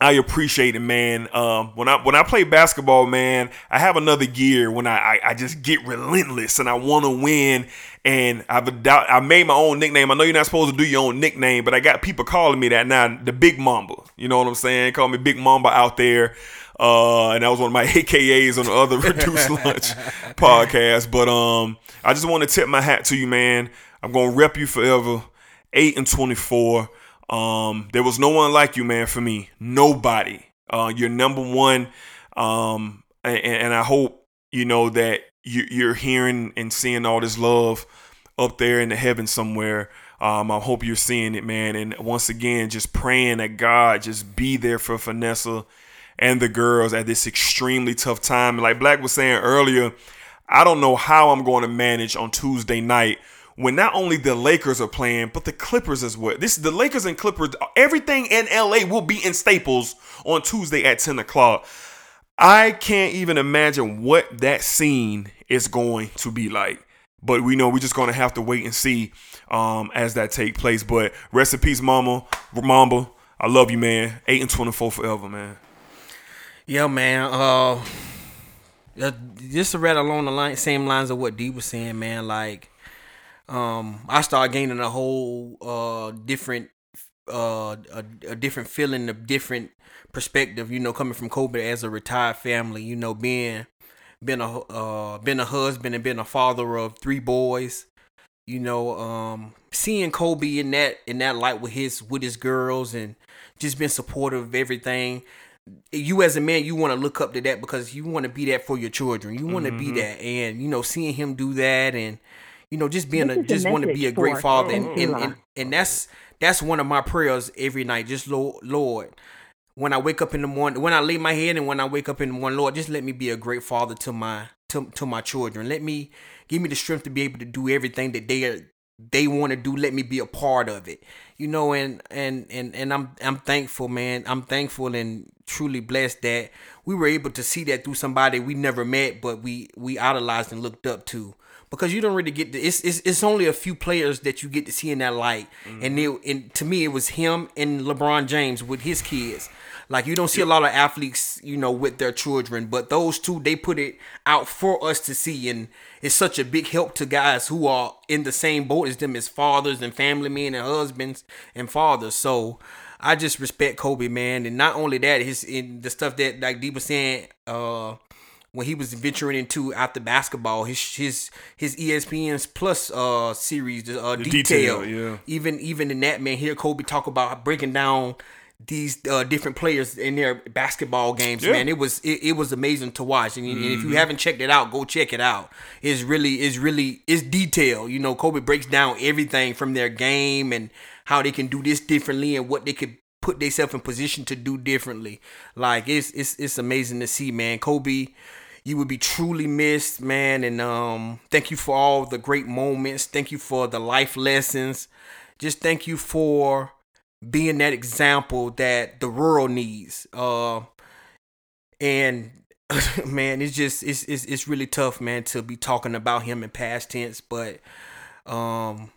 I appreciate it, man. Um, when I when I play basketball, man, I have another gear when I I, I just get relentless and I want to win. And I've adou- I made my own nickname. I know you're not supposed to do your own nickname, but I got people calling me that now. The Big Mamba, you know what I'm saying? Call me Big Mamba out there. Uh, and that was one of my AKAs on the other Reduced Lunch podcast. But um, I just want to tip my hat to you, man. I'm gonna rep you forever. Eight and twenty four. Um, there was no one like you, man, for me. Nobody. Uh, you're number one. Um, and, and I hope you know that you, you're hearing and seeing all this love up there in the heavens somewhere. Um, I hope you're seeing it, man. And once again, just praying that God just be there for Vanessa and the girls at this extremely tough time. Like Black was saying earlier, I don't know how I'm going to manage on Tuesday night when not only the Lakers are playing, but the Clippers as well. This the Lakers and Clippers. Everything in LA will be in Staples on Tuesday at 10 o'clock. I can't even imagine what that scene is going to be like. But we know we're just gonna have to wait and see um, as that take place. But rest in peace, Mama, Mamba. I love you, man. Eight and twenty-four forever, man. Yeah, man. Uh, just read along the line, same lines of what D was saying, man. Like, um, I started gaining a whole uh different uh a, a different feeling, a different perspective. You know, coming from Kobe as a retired family. You know, being been a uh been a husband and been a father of three boys. You know, um, seeing Kobe in that in that light with his with his girls and just being supportive of everything you as a man you want to look up to that because you want to be that for your children you want to be Mhm. that and you know seeing him do that and you know just being This a just want to be a great father and, and, and and that's that's one of my prayers every night just lord lord when i wake up in the morning when i lay my head and when i wake up in the morning lord just let me be a great father to my to, to my children. Let me give me the strength to be able to do everything that they are they want to do. Let me be a part of it. You know and and and and i'm i'm thankful man. I'm thankful and truly blessed that we were able to see that through somebody we never met but we we idolized and looked up to because you don't really get to, it's, it's it's only a few players that you get to see in that light. And it, and to me it was him and LeBron James with his kids. Like you don't see a lot of athletes you know with their children but those two they put it out for us to see. And it's such a big help to guys who are in the same boat as them as fathers and family men and husbands and fathers. So I just respect Kobe man. And not only that his in the stuff that like D was saying uh when he was venturing into after basketball, his his his ESPN's Plus uh series, uh, The detail, detail, yeah. Even even in that man, hear Kobe talk about breaking down these uh, different players in their basketball games. Yeah. Man, it was it, it was amazing to watch. And, and if you Mhm. haven't checked it out, go check it out. It's really it's really it's detail. You know, Kobe breaks down everything from their game and how they can do this differently and what they could put themselves in position to do differently. Like it's it's it's amazing to see, man. Kobe, you would be truly missed, man. And um, thank you for all the great moments. Thank you for the life lessons. Just thank you for being that example that the world needs. Uh, and man, it's just it's, it's it's really tough, man, to be talking about him in past tense. But um,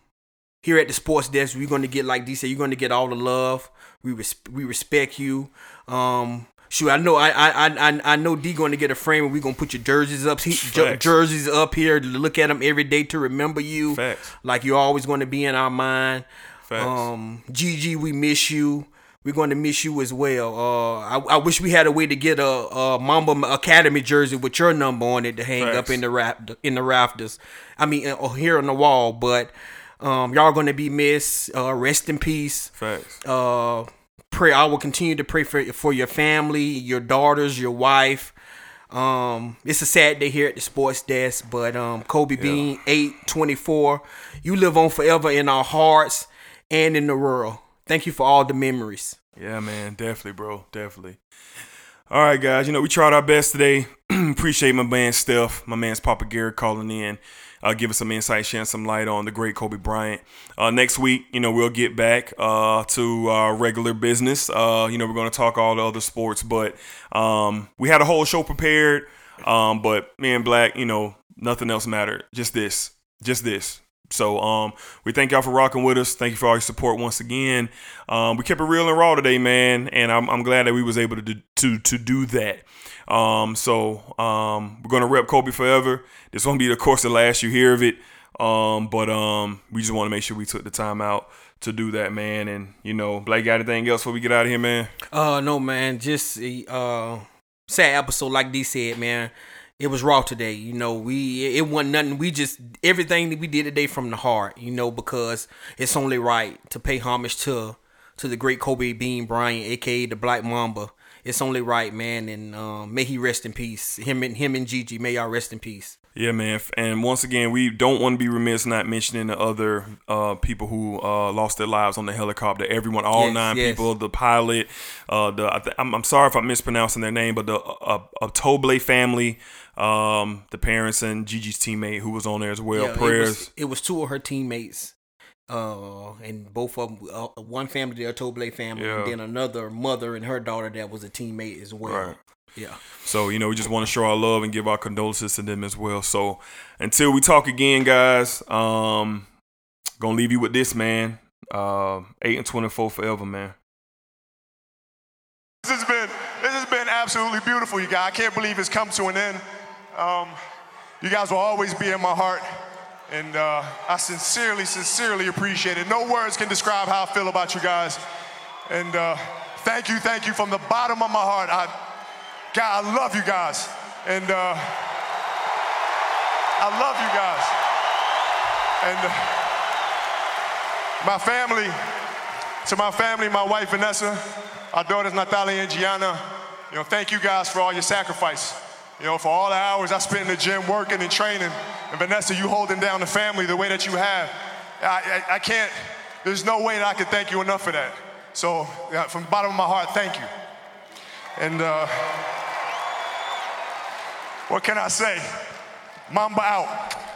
here at the sports desk, we're going to get like D said, you're going to get all the love. We res- we respect you. Um, shoot, I know I I I I know D going to get a frame, and we're going to put your jerseys up, he, jer- jerseys up here to look at them every day to remember you. Facts. Like you're always going to be in our mind. Facts. Um, Gigi, we miss you. We're going to miss you as well. Uh, I, I wish we had a way to get a, a Mamba Academy jersey with your number on it to hang up in the raft in the rafters. I mean, uh, here on the wall. But um, y'all going to be missed. Uh, rest in peace. Facts. Uh, pray. I will continue to pray for for your family, your daughters, your wife. Um, it's a sad day here at the sports desk, but um, Kobe Bean, eight twenty four, you live on forever in our hearts and in the world. Thank you for all the memories. Yeah, man, definitely, bro, definitely. All right, guys. You know we tried our best today. Appreciate my man Steph, my man's Papa Garrett calling in, uh, give us some insight, shedding some light on the great Kobe Bryant. Uh, next week, you know we'll get back uh, to our regular business. Uh, you know we're going to talk all the other sports, but um, we had a whole show prepared. Um, but me and Black, you know, nothing else mattered. Just this, just this. So um, we thank y'all for rocking with us. Thank you for all your support once again. Um, we kept it real and raw today, man, and I'm, I'm glad that we was able to do, to to do that. Um, so um, we're gonna rep Kobe forever. This won't be, of course, the last you hear of it. Um, but um, we just want to make sure we took the time out to do that, man. And you know, Blake, got anything else before we get out of here, man? Uh, no, man. Just uh, sad episode, like D said, man. It was raw today. You know, we it wasn't nothing. We just everything that we did today from the heart. You know, because it's only right to pay homage to to the great Kobe Bean Bryant, aka the Black Mamba. It's only right, man. And um, may he rest in peace. Him and him and Gigi, may y'all rest in peace. Yeah, man. And once again, we don't want to be remiss not mentioning the other uh, people who uh, lost their lives on the helicopter. Everyone, all Yes, nine yes. people, the pilot, uh, the I th- I'm, I'm sorry if I'm mispronouncing their name, but the uh, uh, Toble family, um, the parents and Gigi's teammate who was on there as well. Yeah, Prayers. It was, it was two of her teammates, uh, and both of them. Uh, one family, the Toble family, Yeah. and then another mother and her daughter that was a teammate as well. Right. Yeah. So, you know, we just want to show our love and give our condolences to them as well. So, until we talk again, guys, um, gonna leave you with this, man. Uh, 8 and 24 forever, man. This has been this has been absolutely beautiful, you guys. I can't believe it's come to an end. Um, you guys will always be in my heart, and uh, I sincerely, sincerely appreciate it. No words can describe how I feel about you guys. And uh, thank you, thank you from the bottom of my heart. I, God, I love you guys, and uh, I love you guys. And uh, my family, to my family, my wife Vanessa, our daughters Natalia and Gianna, you know, thank you guys for all your sacrifice. You know, for all the hours I spent in the gym working and training. And Vanessa, you holding down the family the way that you have. I, I, I can't, there's no way that I can thank you enough for that. So, yeah, from the bottom of my heart, thank you. And uh, what can I say? Mamba out.